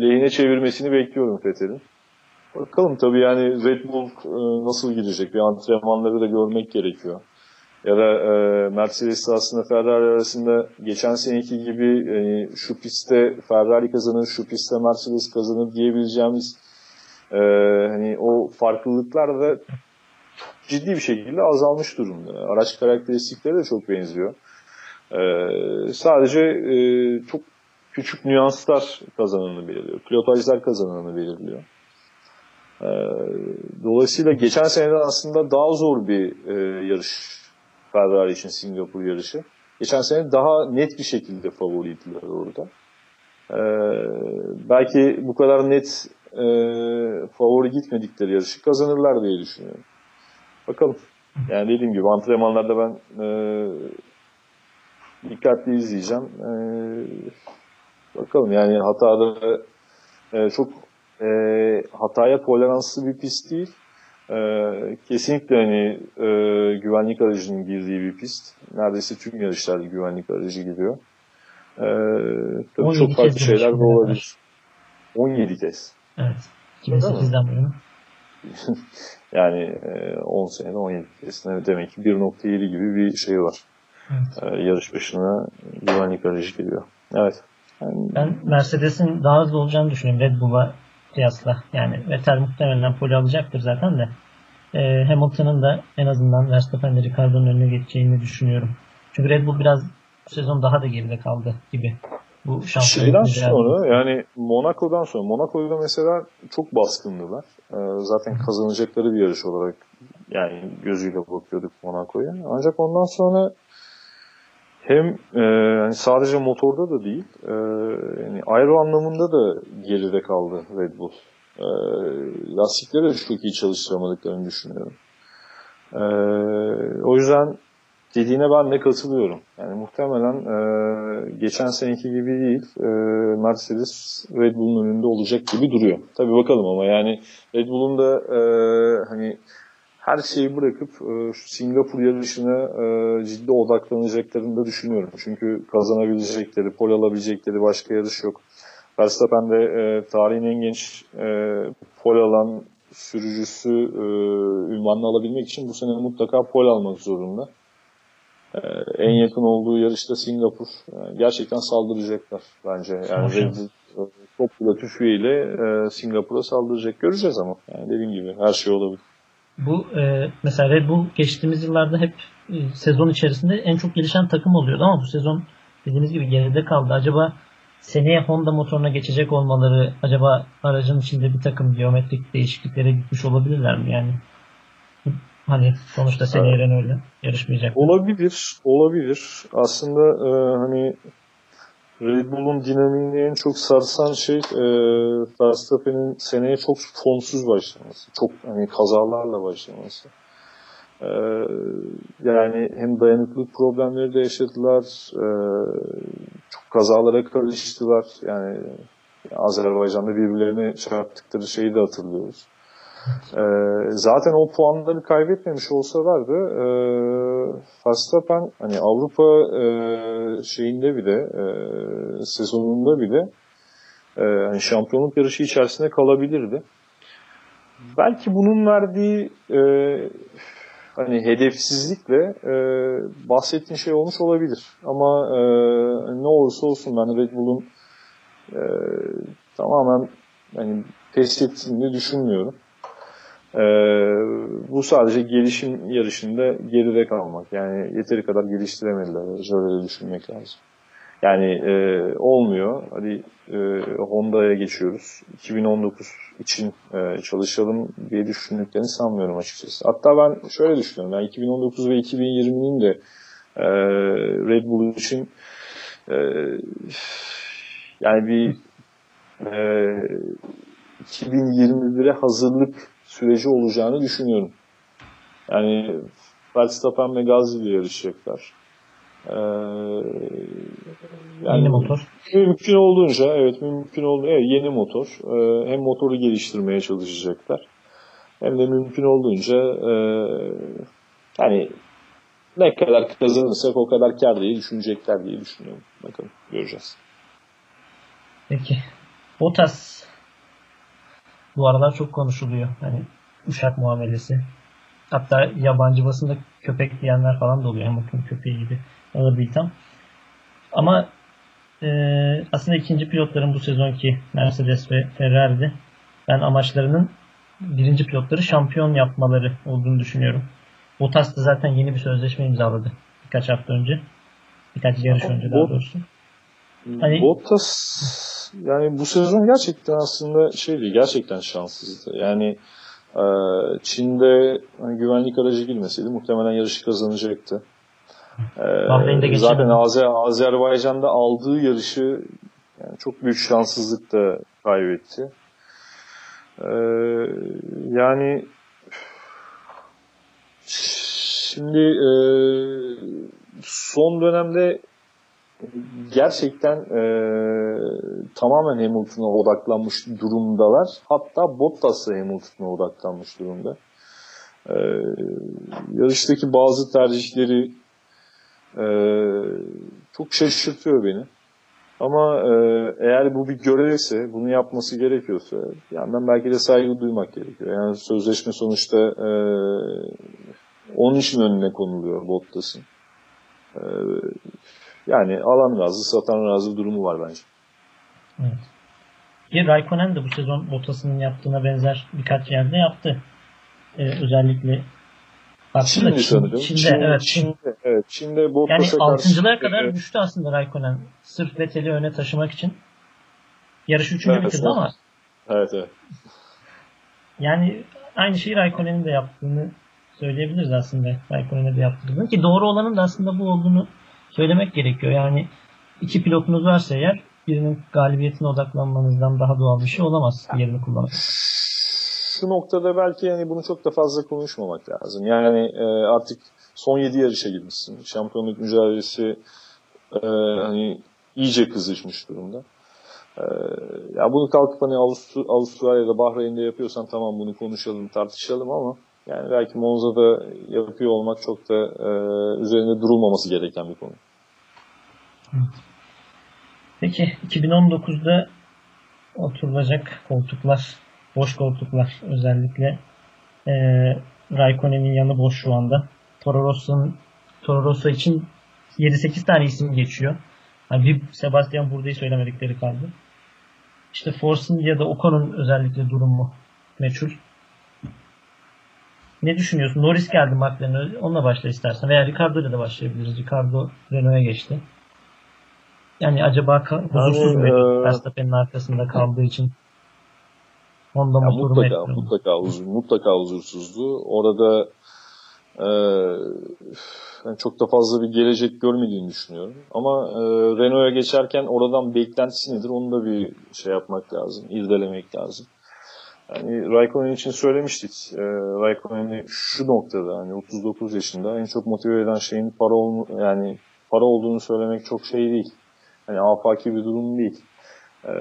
lehine çevirmesini bekliyorum Fethel'in. Bakalım tabii yani Red Bull e, nasıl gidecek? Bir antrenmanları da görmek gerekiyor ya da e, Mercedes aslında Ferrari arasında geçen seneki gibi e, şu pistte Ferrari kazanır, şu pistte Mercedes kazanır diyebileceğimiz e, hani o farklılıklar da ciddi bir şekilde azalmış durumda. Araç karakteristikleri de çok benziyor. E, sadece e, çok küçük nüanslar kazananı belirliyor. Pilotajlar kazananı belirliyor. E, dolayısıyla geçen seneden aslında daha zor bir e, yarış Ferrari için Singapur yarışı. Geçen sene daha net bir şekilde favoriydiler orada. Ee, belki bu kadar net e, favori gitmedikleri yarışı kazanırlar diye düşünüyorum. Bakalım. Yani dediğim gibi antrenmanlarda ben e, dikkatli izleyeceğim. E, bakalım yani hatada e, çok e, hataya toleranslı bir pist değil. Ee, kesinlikle hani e, güvenlik aracının girdiği bir pist. Neredeyse tüm yarışlarda güvenlik aracı giriyor. Ee, tabii çok farklı şeyler de olabilir. 17 kez. Evet. 2008'den beri yani e, 10 senede 17 kez. Demek ki 1.7 gibi bir şey var. Evet. Ee, yarış başına güvenlik aracı giriyor. Evet. Yani... Ben Mercedes'in daha hızlı olacağını düşünüyorum Red Bull'a kıyasla. Yani Vettel muhtemelen poli alacaktır zaten de. E, Hamilton'ın da en azından Verstappen'le Ricardo'nun önüne geçeceğini düşünüyorum. Çünkü Red Bull biraz bu sezon daha da geride kaldı gibi. Bu Şeyden sonra yani Monaco'dan sonra Monaco'da mesela çok baskındılar. Ee, zaten kazanacakları bir yarış olarak yani gözüyle bakıyorduk Monaco'ya. Ancak ondan sonra hem e, yani sadece motorda da değil e, yani aero anlamında da geride kaldı Red Bull. E, lastikleri de çok iyi çalıştıramadıklarını düşünüyorum. E, o yüzden dediğine ben de katılıyorum. Yani muhtemelen e, geçen seneki gibi değil e, Mercedes Red Bull'un önünde olacak gibi duruyor. Tabii bakalım ama yani Red Bull'un da e, hani her şeyi bırakıp e, şu Singapur yarışına e, ciddi odaklanacaklarını da düşünüyorum. Çünkü kazanabilecekleri, pol alabilecekleri başka yarış yok. Verstappen de e, tarihin en genç e, pol alan sürücüsü e, ünvanını alabilmek için bu sene mutlaka pol almak zorunda. E, en yakın olduğu yarışta Singapur. Gerçekten saldıracaklar bence. Yani Red Bull e, top pilot ile e, Singapur'a saldıracak. Göreceğiz ama. Yani dediğim gibi her şey olabilir. Bu e, mesela Red Bull geçtiğimiz yıllarda hep e, sezon içerisinde en çok gelişen takım oluyordu ama bu sezon dediğiniz gibi geride kaldı. Acaba seneye Honda motoruna geçecek olmaları acaba aracın içinde bir takım geometrik değişikliklere gitmiş olabilirler mi? Yani hani sonuçta seneye evet. öyle yarışmayacak. Olabilir, olabilir. Aslında e, hani Red Bull'un dinamiğini en çok sarsan şey e, Verstappen'in seneye çok formsuz başlaması. Çok hani kazalarla başlaması. E, yani hem dayanıklılık problemleri de yaşadılar. E, çok kazalara karıştılar. Yani Azerbaycan'da birbirlerine çarptıkları şeyi de hatırlıyoruz. E, zaten o puanları kaybetmemiş olsalardı e, Verstappen hani Avrupa e, şeyinde bile e, sezonunda bile e, hani şampiyonluk yarışı içerisinde kalabilirdi. Belki bunun verdiği e, hani hedefsizlikle e, bahsettiğin şey olmuş olabilir. Ama e, ne olursa olsun ben Red Bull'un e, tamamen hani pes ettiğini düşünmüyorum. Ee, bu sadece gelişim yarışında geride kalmak. Yani yeteri kadar geliştiremediler. Şöyle düşünmek lazım. Yani e, olmuyor. Hadi e, Honda'ya geçiyoruz. 2019 için e, çalışalım diye düşündüklerini sanmıyorum açıkçası. Hatta ben şöyle düşünüyorum. Yani 2019 ve 2020'nin de e, Red Bull için e, yani bir e, 2021'e hazırlık süreci olacağını düşünüyorum. Yani Verstappen ve Gasly ile yarışacaklar. Ee, yani yeni motor. Mümkün olduğunca evet mümkün olduğunca evet, yeni motor. Ee, hem motoru geliştirmeye çalışacaklar. Hem de mümkün olduğunca e, yani ne kadar kazanırsak o kadar kar diye düşünecekler diye düşünüyorum. Bakalım göreceğiz. Peki. Bottas bu aralar çok konuşuluyor. Hani uşak muamelesi. Hatta yabancı basında köpek diyenler falan da oluyor. Bakın köpeği gibi ağır bir itham. Ama e, aslında ikinci pilotların bu sezonki Mercedes ve Ferrari'de ben amaçlarının birinci pilotları şampiyon yapmaları olduğunu düşünüyorum. Bottas da zaten yeni bir sözleşme imzaladı birkaç hafta önce. Birkaç yarış önce daha doğrusu. Hani, Bottas yani bu sezon gerçekten aslında şeydi gerçekten şanssızdı. Yani e, Çin'de hani güvenlik aracı girmeseydi muhtemelen yarışı kazanacaktı. E, zaten Azer, Azerbaycan'da aldığı yarışı yani çok büyük şanssızlık da kaybetti. E, yani şimdi e, son dönemde gerçekten e, tamamen Hamilton'a odaklanmış durumdalar. Hatta Bottas da Hamilton'a odaklanmış durumda. E, yarıştaki bazı tercihleri e, çok şaşırtıyor beni. Ama e, eğer bu bir görevse, bunu yapması gerekiyorsa, yani ben belki de saygı duymak gerekiyor. Yani sözleşme sonuçta e, onun için önüne konuluyor Bottas'ın. E, yani alan razı, satan razı durumu var bence. Evet. Ki Raikkonen de bu sezon Bottas'ın yaptığına benzer birkaç yerde yaptı. Ee, özellikle Çin'de Çin, sanırım. Çin'de, Çin'de, evet. Çin'de, evet. Çin'de Bottas'a yani altıncılığa kadar evet. düştü aslında Raikkonen. Sırf Vettel'i öne taşımak için. Yarışı üçüncü evet, bitirdi ama. Evet evet. Yani aynı şeyi Raikkonen'in de yaptığını söyleyebiliriz aslında. Raikkonen'e de yaptığını. Ki doğru olanın da aslında bu olduğunu söylemek gerekiyor. Yani iki pilotunuz varsa eğer birinin galibiyetine odaklanmanızdan daha doğal bir şey olamaz yerini kullanmak. Şu noktada belki yani bunu çok da fazla konuşmamak lazım. Yani e, artık son 7 yarışa girmişsin. Şampiyonluk mücadelesi e, hani iyice kızışmış durumda. E, ya bunu kalkıp hani Avust Avustralya'da Bahreyn'de yapıyorsan tamam bunu konuşalım tartışalım ama yani belki Monza'da yapıyor olmak çok da e, üzerinde durulmaması gereken bir konu. Peki 2019'da oturulacak koltuklar, boş koltuklar özellikle e, Raikkonen'in yanı boş şu anda. Toro Rosso'nun Toro Rosso için 7-8 tane isim geçiyor. Yani bir Sebastian Burada'yı söylemedikleri kaldı. İşte Force'un ya da Ocon'un özellikle durumu meçhul. Ne düşünüyorsun? Norris geldi McLaren'e. Onunla başla istersen. Veya Ricardo ile de başlayabiliriz. Ricardo Renault'a geçti. Yani acaba huzursuz muydu? E... Verstappen'in arkasında kaldığı için. Honda ya motoru mutlaka, mutlaka, huzur, mutlaka huzursuzdu. Orada e, yani çok da fazla bir gelecek görmediğini düşünüyorum. Ama e, Renault'a geçerken oradan beklentisi nedir onu da bir şey yapmak lazım, irdelemek lazım. Yani Raikkonen için söylemiştik. E, Raikkonen'i şu noktada hani 39 yaşında en çok motive eden şeyin para ol, yani para olduğunu söylemek çok şey değil. Hani afaki bir durum değil. E,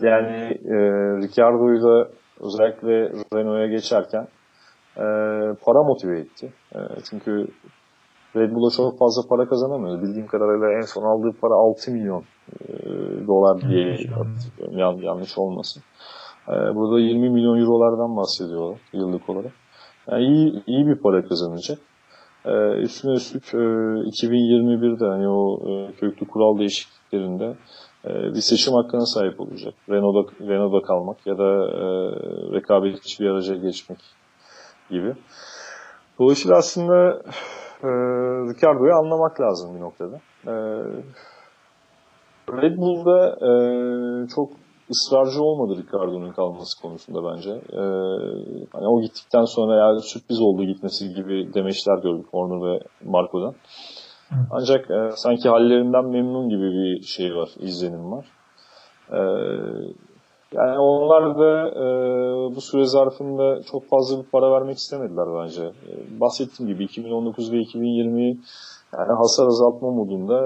yani e, Ricardo'yu da özellikle Renault'a geçerken e, para motive etti. E, çünkü Red Bull'a çok fazla para kazanamıyor. Bildiğim kadarıyla en son aldığı para 6 milyon dolar diye hatırlıyorum. Yan, yanlış olmasın. E, burada 20 milyon eurolardan bahsediyorlar yıllık olarak. Yani iyi, iyi bir para kazanacak. E, üstüne üstlük e, 2021'de hani o e, köklü kural değişikliklerinde e, bir seçim hakkına sahip olacak. Renault'da, Renault'da kalmak ya da e, rekabetçi bir araca geçmek gibi. Dolayısıyla aslında e, Ricardo'yu anlamak lazım bir noktada. E, Red Bull'da e, çok ısrarcı olmadı Ricardo'nun kalması konusunda bence. E, hani o gittikten sonra yani sürpriz oldu gitmesi gibi demeçler gördük Horner ve Marco'dan. Ancak e, sanki hallerinden memnun gibi bir şey var, izlenim var. E, yani onlar da e, bu süre zarfında çok fazla bir para vermek istemediler bence. E, bahsettiğim gibi 2019 ve 2020 yani hasar azaltma modunda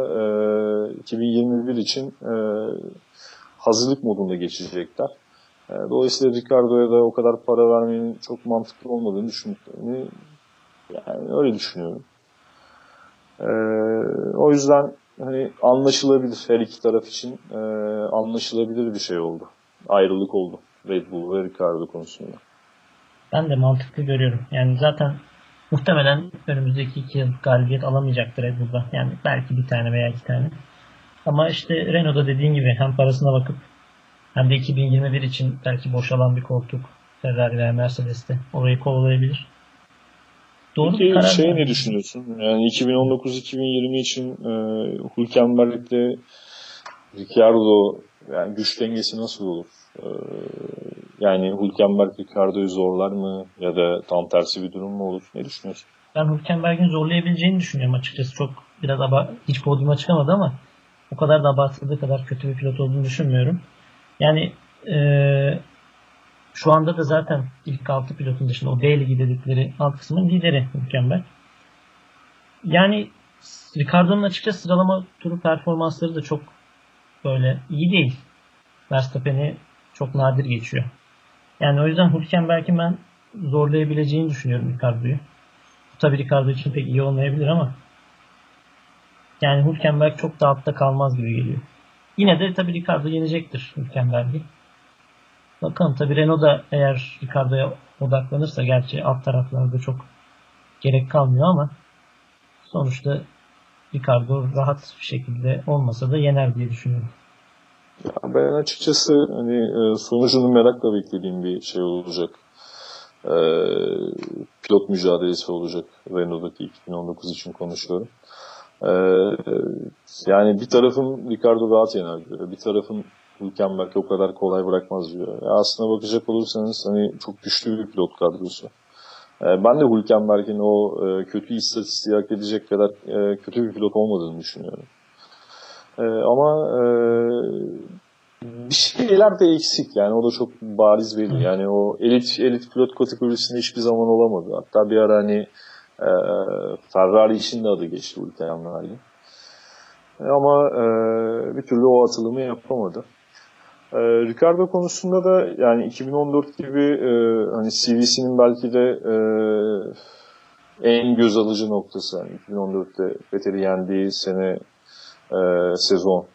e, 2021 için e, hazırlık modunda geçecekler. E, dolayısıyla Ricardo'ya da o kadar para vermenin çok mantıklı olmadığını düşündüklerini yani öyle düşünüyorum. E, o yüzden hani anlaşılabilir her iki taraf için e, anlaşılabilir bir şey oldu ayrılık oldu Red Bull ve Ricardo konusunda. Ben de mantıklı görüyorum. Yani zaten muhtemelen önümüzdeki iki yıl galibiyet alamayacaktır Red Bull'da. Yani belki bir tane veya iki tane. Ama işte Renault'da dediğin gibi hem parasına bakıp hem de 2021 için belki boşalan bir koltuk Ferrari veya Mercedes'te orayı kovalayabilir. Doğru Peki, karar. Şey ne düşünüyorsun? Yani 2019-2020 için e, Hülkenberg'le Ricciardo yani güç dengesi nasıl olur? Ee, yani Hülkenberg Ricardo'yu zorlar mı? Ya da tam tersi bir durum mu olur? Ne düşünüyorsun? Ben Hülkenberg'in zorlayabileceğini düşünüyorum açıkçası. Çok biraz aba hiç podyuma çıkamadı ama o kadar da abartıldığı kadar kötü bir pilot olduğunu düşünmüyorum. Yani ee, şu anda da zaten ilk 6 pilotun dışında o D ligi dedikleri alt kısmın lideri Hülkenberg. Yani Ricardo'nun açıkçası sıralama turu performansları da çok böyle iyi değil. Verstappen'i çok nadir geçiyor. Yani o yüzden Hülkenberg'in ben zorlayabileceğini düşünüyorum Ricardo'yu. Tabii Ricardo için pek iyi olmayabilir ama yani Hülkenberg çok da altta kalmaz gibi geliyor. Yine de tabii Ricardo yenecektir Hülkenberg'i. Bakalım tabii Renault da eğer Ricardo'ya odaklanırsa gerçi alt taraflarda çok gerek kalmıyor ama sonuçta Ricardo rahat bir şekilde olmasa da yener diye düşünüyorum. Ben açıkçası hani e, sonucunu merakla beklediğim bir şey olacak. Ee, pilot mücadelesi olacak Renault'daki 2019 için konuşuyorum. Ee, yani bir tarafım Ricardo rahat yener diyor. Bir tarafım Hülkenberg o kadar kolay bırakmaz diyor. Ya aslına bakacak olursanız hani çok güçlü bir pilot kadrosu. Ee, ben de Hülkenberg'in o e, kötü istatistiği hak edecek kadar e, kötü bir pilot olmadığını düşünüyorum. Ee, ama e, bir şeyler de eksik yani o da çok bariz belli. Yani o elit elit pilot kategorisinde hiçbir zaman olamadı. Hatta bir ara hani E, Ferrari için de adı geçti Hülkenberg'in. E, ama e, bir türlü o atılımı yapamadı. E, Ricardo konusunda da yani 2014 gibi e, hani CVC'nin belki de e, en göz alıcı noktası. Yani 2014'te Vettel'i yendiği sene e, sezon.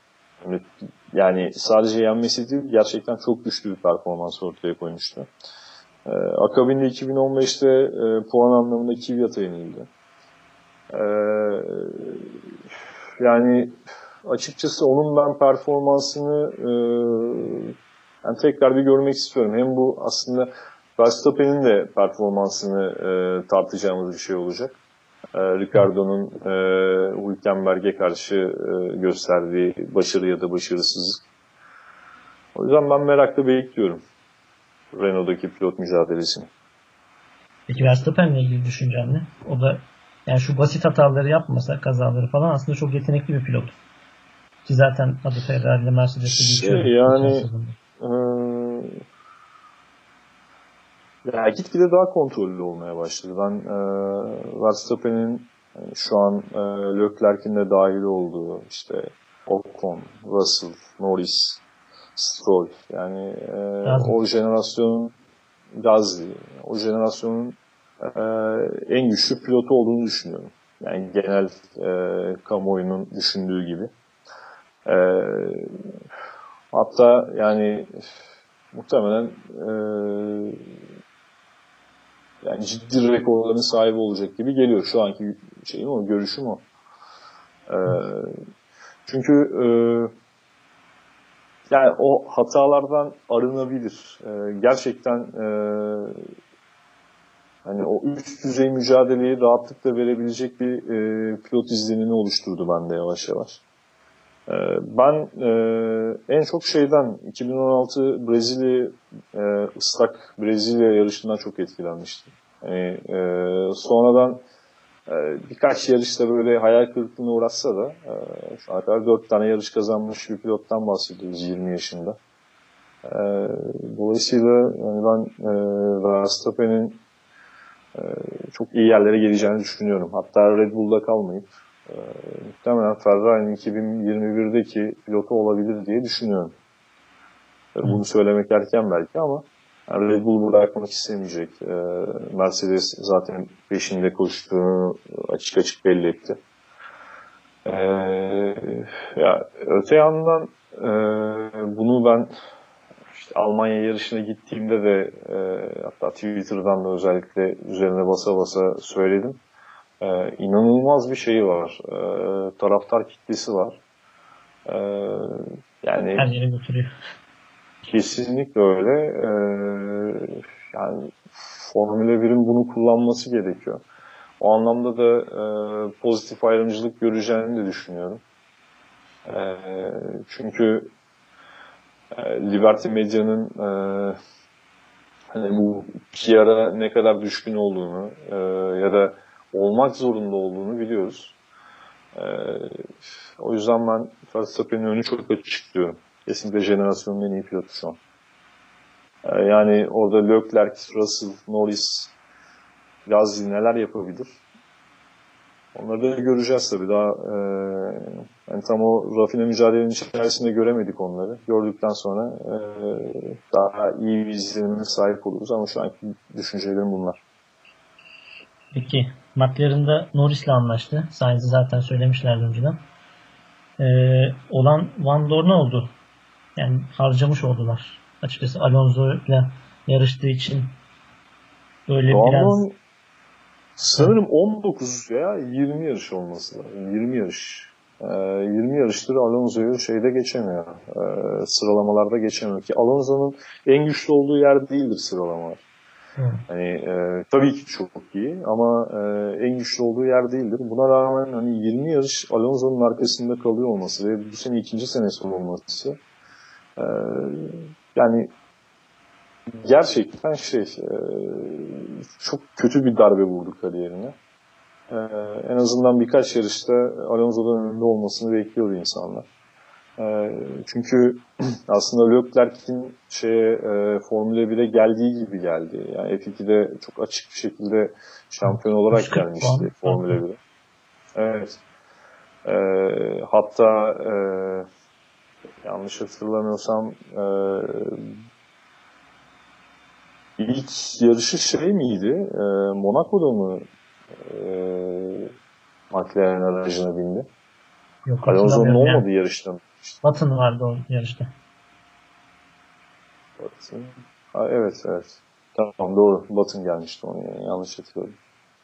Yani sadece yenmesi değil gerçekten çok güçlü bir performans ortaya koymuştu. E, akabinde 2015'te e, puan anlamında Kvyat'a yenildi. E, yani açıkçası onun ben performansını e, yani tekrar bir görmek istiyorum. Hem bu aslında Verstappen'in de performansını e, tartacağımız bir şey olacak. E, Ricardo'nun e, Hülkenberg'e karşı e, gösterdiği başarı ya da başarısızlık. O yüzden ben merakla bekliyorum Renault'daki pilot mücadelesini. Peki Verstappen'le ilgili düşüncen ne? O da yani şu basit hataları yapmasa, kazaları falan aslında çok yetenekli bir pilot. Ki zaten adı Ferrari ile Mercedes'e. Şey, yani e, ya gitgide daha kontrollü olmaya başladı. Ben e, Verstappen'in yani şu an e, Leclerc'in de dahil olduğu işte Ocon, Russell, Norris, Stroll yani e, o jenerasyonun Gazli, o jenerasyonun e, en güçlü pilotu olduğunu düşünüyorum. Yani genel e, kamuoyunun düşündüğü gibi. E, hatta yani muhtemelen e, yani ciddi rekorların sahibi olacak gibi geliyor. Şu anki şeyim o, görüşüm o. E, çünkü e, yani o hatalardan arınabilir. E, gerçekten e, hani o üst düzey mücadeleyi rahatlıkla verebilecek bir e, pilot izlenimi oluşturdu bende yavaş yavaş. E, ben e, en çok şeyden 2016 Brezilya e, ıslak Brezilya yarışından çok etkilenmiştim. Yani, e, sonradan birkaç yarışta böyle hayal kırıklığına uğratsa da şu ana kadar 4 tane yarış kazanmış bir pilottan bahsediyoruz 20 yaşında. Dolayısıyla yani ben Verstappen'in çok iyi yerlere geleceğini düşünüyorum. Hatta Red Bull'da kalmayıp e, muhtemelen Ferrari'nin 2021'deki pilotu olabilir diye düşünüyorum. E, bunu söylemek erken belki ama yani Red Bull bırakmak istemeyecek. E, Mercedes zaten peşinde koştuğunu açık açık belli etti. E, ya öte yandan e, bunu ben işte Almanya yarışına gittiğimde de e, hatta Twitter'dan da özellikle üzerine basa basa söyledim. E, inanılmaz bir şey var. E, taraftar kitlesi var. E, yani her yere götürüyor. Kesinlikle öyle. E, yani Formula 1'in bunu kullanması gerekiyor. O anlamda da e, pozitif ayrımcılık göreceğini de düşünüyorum. E, çünkü e, Liberty Medya'nın e, hani bu PR'a ne kadar düşkün olduğunu e, ya da olmak zorunda olduğunu biliyoruz. E, o yüzden ben Verstappen'in önü çok açık diyorum. Kesinlikle jenerasyonun en iyi pilotu şu an. E, yani orada Leclerc, Russell, Norris, Gasly neler yapabilir? Onları da göreceğiz tabii. Daha e, yani tam o rafine mücadelenin içerisinde göremedik onları. Gördükten sonra e, daha iyi bir izlenime sahip oluruz ama şu anki düşüncelerim bunlar. Peki. McLaren'da Norris'le anlaştı. Sainz'i zaten söylemişlerdi önceden. Ee, olan Van Dorn oldu. Yani harcamış oldular. Açıkçası Alonso ile yarıştığı için böyle Van biraz Sanırım 19 veya 20 yarış olması lazım. 20 yarış. Ee, 20 yarıştır Alonso'yu şeyde geçemiyor. Ee, sıralamalarda geçemiyor ki Alonso'nun en güçlü olduğu yer değildir sıralamalar. Hani e, tabii ki çok iyi ama e, en güçlü olduğu yer değildir. Buna rağmen hani 20 yarış Alonso'nun arkasında kalıyor olması ve bu sene ikinci senesi olması e, yani gerçekten şey e, çok kötü bir darbe vurdu kariyerine. E, en azından birkaç yarışta Alonso'dan önünde olmasını bekliyordu insanlar. E, çünkü aslında Leclerc'in şeye e, Formula 1'e geldiği gibi geldi. Yani F2'de çok açık bir şekilde şampiyon olarak gelmişti Formula 1'e. Evet. E, hatta e, yanlış hatırlamıyorsam e, ilk yarışı şey miydi? E, Monaco'da mı e, McLaren aracına bindi? Yok, Alonso'nun olmadığı yani. yarışta Button vardı o yarışta. Button. Ha, evet evet. Tamam doğru. Button gelmişti onu yani. Yanlış hatırlıyorum.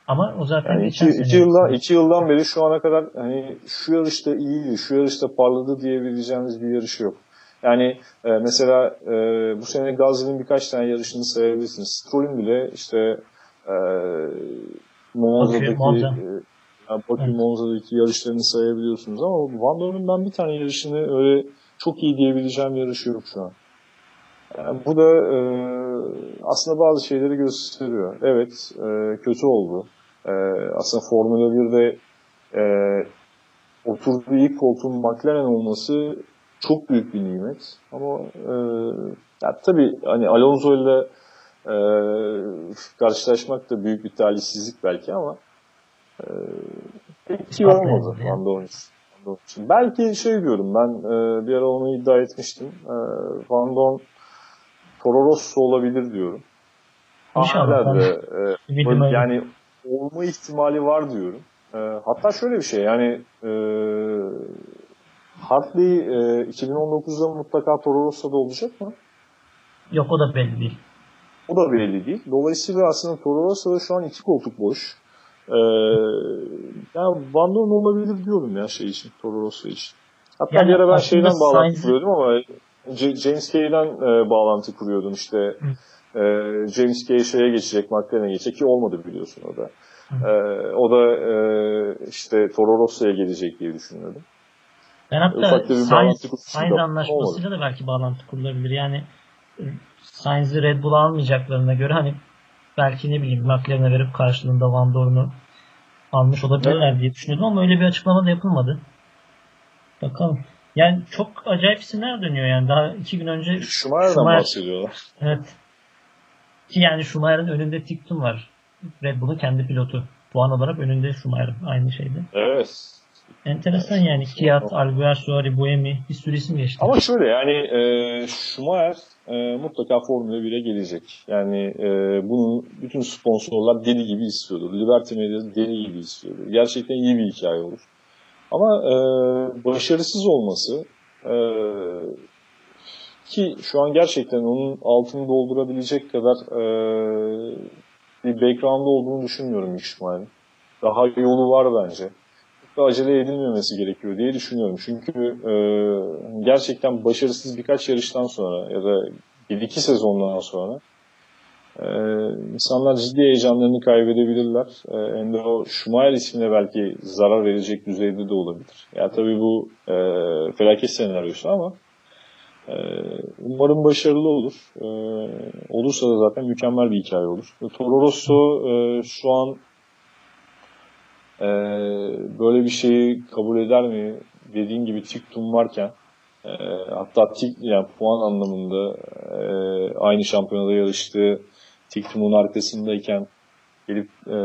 Ama o zaten yani iki, iki, yıldan, iki yıldan beri şu ana kadar hani şu yarışta iyiydi, şu yarışta parladı diyebileceğimiz bir yarışı yok. Yani e, mesela e, bu sene Gazze'nin birkaç tane yarışını sayabilirsiniz. Stroll'ün bile işte e, Monza'daki Monza. e, yani Bakü. Monza'daki yarışlarını sayabiliyorsunuz ama Van Dorn'un ben bir tane yarışını öyle çok iyi diyebileceğim yarışı yok şu an. Yani bu da e, aslında bazı şeyleri gösteriyor. Evet, e, kötü oldu. E, aslında Formula 1'de e, oturduğu ilk koltuğun McLaren olması çok büyük bir nimet. Ama e, ya tabii hani Alonso ile e, karşılaşmak da büyük bir talihsizlik belki ama e, pek iyi olmadı Van Dorn Belki şey diyorum ben e, bir ara onu iddia etmiştim. E, Van Dorn Toro Rosso olabilir diyorum. İnşallah. Hala da e, yani olma ihtimali var diyorum. E, hatta şöyle bir şey yani e, Hartley e, 2019'da mutlaka Toro Rosso'da olacak mı? Yok o da belli değil. O da belli değil. Dolayısıyla aslında Toro Rosso'da şu an iki koltuk boş. Ee, yani Van Dorn olabilir diyorum ya şey için, Toro Rosso için. Hatta yani bir ara ben şeyden bağlantı kuruyordum ama James Kay'den e, bağlantı kuruyordum işte. E, James Kay şeye geçecek, McLaren'e geçecek ki olmadı biliyorsun o da. E, o da e, işte Toro Rosso'ya gelecek diye düşünüyordum. Ben hatta Sainz, Sainz anlaşmasıyla da belki bağlantı kurulabilir. Yani e, Sainz'i Red Bull almayacaklarına göre hani belki ne bileyim McLaren'e verip karşılığında Van Dorn'u almış olabilirler evet. diye düşünüyordum ama öyle bir açıklama da yapılmadı. Bakalım. Yani çok acayip isimler dönüyor yani. Daha iki gün önce Schumacher'dan Schumacher, bahsediyorlar. Evet. Ki yani Schumacher'ın önünde Tiktum var. Red Bull'un kendi pilotu. Puan olarak önünde Schumacher aynı şeyde. Evet. Enteresan yani. Kiat, Alguer, Suari, Buemi bir sürü isim geçti. Ama şöyle yani e, Schumacher e, mutlaka Formula 1'e gelecek. Yani e, bunu bütün sponsorlar deli gibi istiyordur. Liberty Media deli gibi istiyordur. Gerçekten iyi bir hikaye olur. Ama e, başarısız olması e, ki şu an gerçekten onun altını doldurabilecek kadar e, bir background'da olduğunu düşünmüyorum Mixma'nın. Daha yolu var bence. Acele edilmemesi gerekiyor diye düşünüyorum. Çünkü e, gerçekten başarısız birkaç yarıştan sonra ya da 1-2 sezondan sonra ee, insanlar ciddi heyecanlarını kaybedebilirler. Ee, Endo Schumacher ismine belki zarar verecek düzeyde de olabilir. Ya yani tabii bu e, felaket senaryosu ama e, umarım başarılı olur. E, olursa da zaten mükemmel bir hikaye olur. Toro Rosso e, şu an e, böyle bir şeyi kabul eder mi? Dediğin gibi Tiktum varken e, hatta tik, yani puan anlamında e, aynı şampiyonada yarıştığı Tiktum'un arkasındayken gelip e,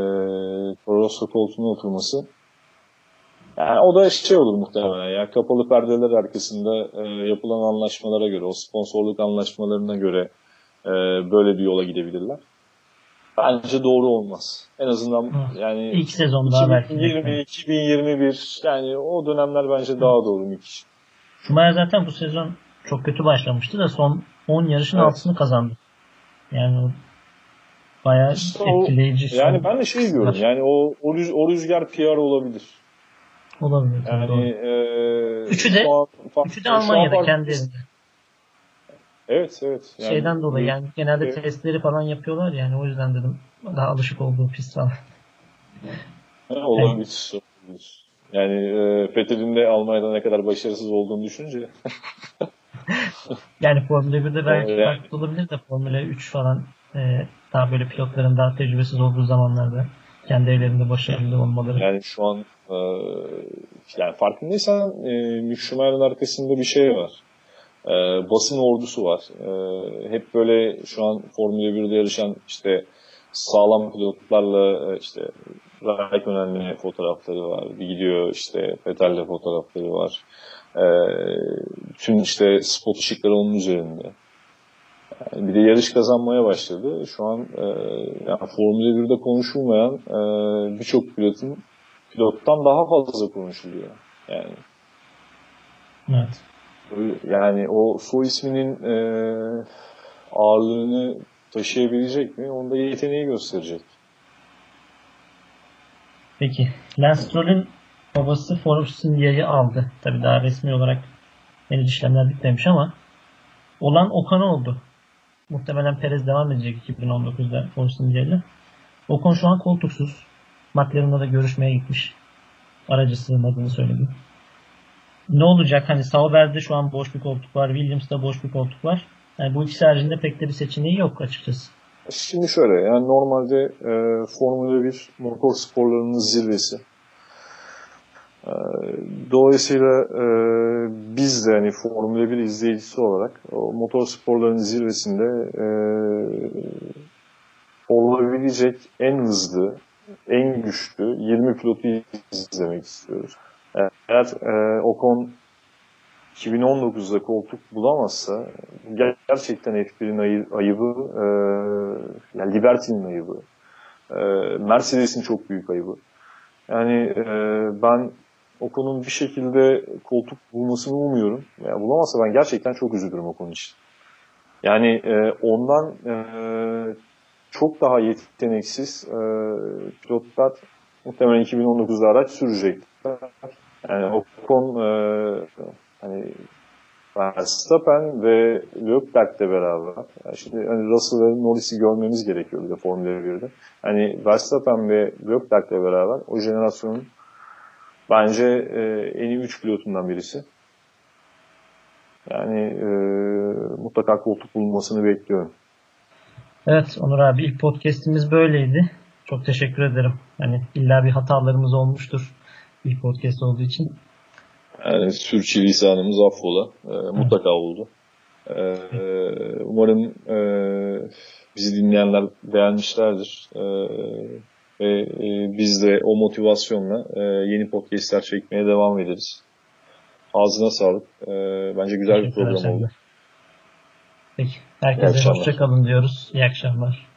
Toros'la koltuğuna oturması yani o da şey olur muhtemelen ya kapalı perdeler arkasında e, yapılan anlaşmalara göre o sponsorluk anlaşmalarına göre e, böyle bir yola gidebilirler. Bence doğru olmaz. En azından Hı. yani ilk sezonda 2020 belki. 2021 yani o dönemler bence Hı. daha doğru Mik. Schumacher zaten bu sezon çok kötü başlamıştı da son 10 yarışın evet. altısını kazandı. Yani Bayağı işte etkileyici. O, yani ben de şey diyorum yani o, o, rüz, o rüzgar PR olabilir. Olabilir. Yani e, üçü de an, üçü de Almanya'da an, kendi evinde. Evet evet. Yani, Şeyden dolayı yani genelde evet. testleri falan yapıyorlar yani o yüzden dedim daha alışık olduğu pist falan. olabilir. Evet. Yani e, Fethel'in de Almanya'da ne kadar başarısız olduğunu düşünce. yani Formula 1'de belki yani. farklı olabilir de Formula 3 falan e, daha böyle pilotların daha tecrübesiz olduğu zamanlarda kendi evlerinde başarılı olmaları. Yani şu an e, yani farkındaysan e, Mick arkasında bir şey var. Ee, basın ordusu var. Ee, hep böyle şu an Formula 1'de yarışan işte sağlam pilotlarla e, işte Raikkonen'le fotoğrafları var. Bir gidiyor işte Vettel'le fotoğrafları var. Ee, tüm işte spot ışıkları onun üzerinde. Yani bir de yarış kazanmaya başladı. Şu an e, yani Formula 1'de konuşulmayan e, birçok pilotun pilottan daha fazla konuşuluyor. Yani. Evet. Yani o soy isminin e, ağırlığını taşıyabilecek mi? Onda yeteneği gösterecek. Peki. Lance Stroll'ün babası Force India'yı aldı. Tabi daha resmi olarak henüz işlemler bitmemiş ama olan Okan oldu. Muhtemelen Perez devam edecek 2019'da Force India'yla. Ocon şu an koltuksuz. McLaren'la da görüşmeye gitmiş. Aracı sığmadığını söyledi. Ne olacak? Hani Sauber'de şu an boş bir koltuk var. Williams'da boş bir koltuk var. Yani bu ikisi haricinde pek de bir seçeneği yok açıkçası. Şimdi şöyle yani normalde e, Formula 1 motor sporlarının zirvesi. E, dolayısıyla e, biz de hani Formula 1 izleyicisi olarak o motor sporlarının zirvesinde e, olabilecek en hızlı, en güçlü 20 pilotu izlemek istiyoruz. Eğer e, Ocon 2019'da koltuk bulamazsa gerçekten F1'in ayıbı, e, yani Liberty'nin ayıbı, e, Mercedes'in çok büyük ayıbı. Yani e, ben Ocon'un bir şekilde koltuk bulmasını umuyorum. Yani bulamazsa ben gerçekten çok üzülürüm Ocon için. Yani e, ondan e, çok daha yeteneksiz e, pilotlar muhtemelen 2019'da araç sürecekler. Yani Ocon e, hani Verstappen ve Leclerc'le beraber. Yani şimdi hani Russell ve Norris'i görmemiz gerekiyor bir de Formula 1'de. Hani Verstappen ve Leclerc'le beraber o jenerasyonun bence e, en iyi 3 pilotundan birisi. Yani e, mutlaka koltuk bulunmasını bekliyorum. Evet Onur abi ilk podcast'imiz böyleydi. Çok teşekkür ederim. Hani illa bir hatalarımız olmuştur ilk podcast olduğu için. Yani sürçülisanımız affola. E, mutlaka oldu. E, umarım e, bizi dinleyenler beğenmişlerdir. E, ve e, biz de o motivasyonla e, yeni podcastler çekmeye devam ederiz. Ağzına sağlık. E, bence güzel bir program oldu. Peki. Herkese hoşçakalın diyoruz. İyi akşamlar.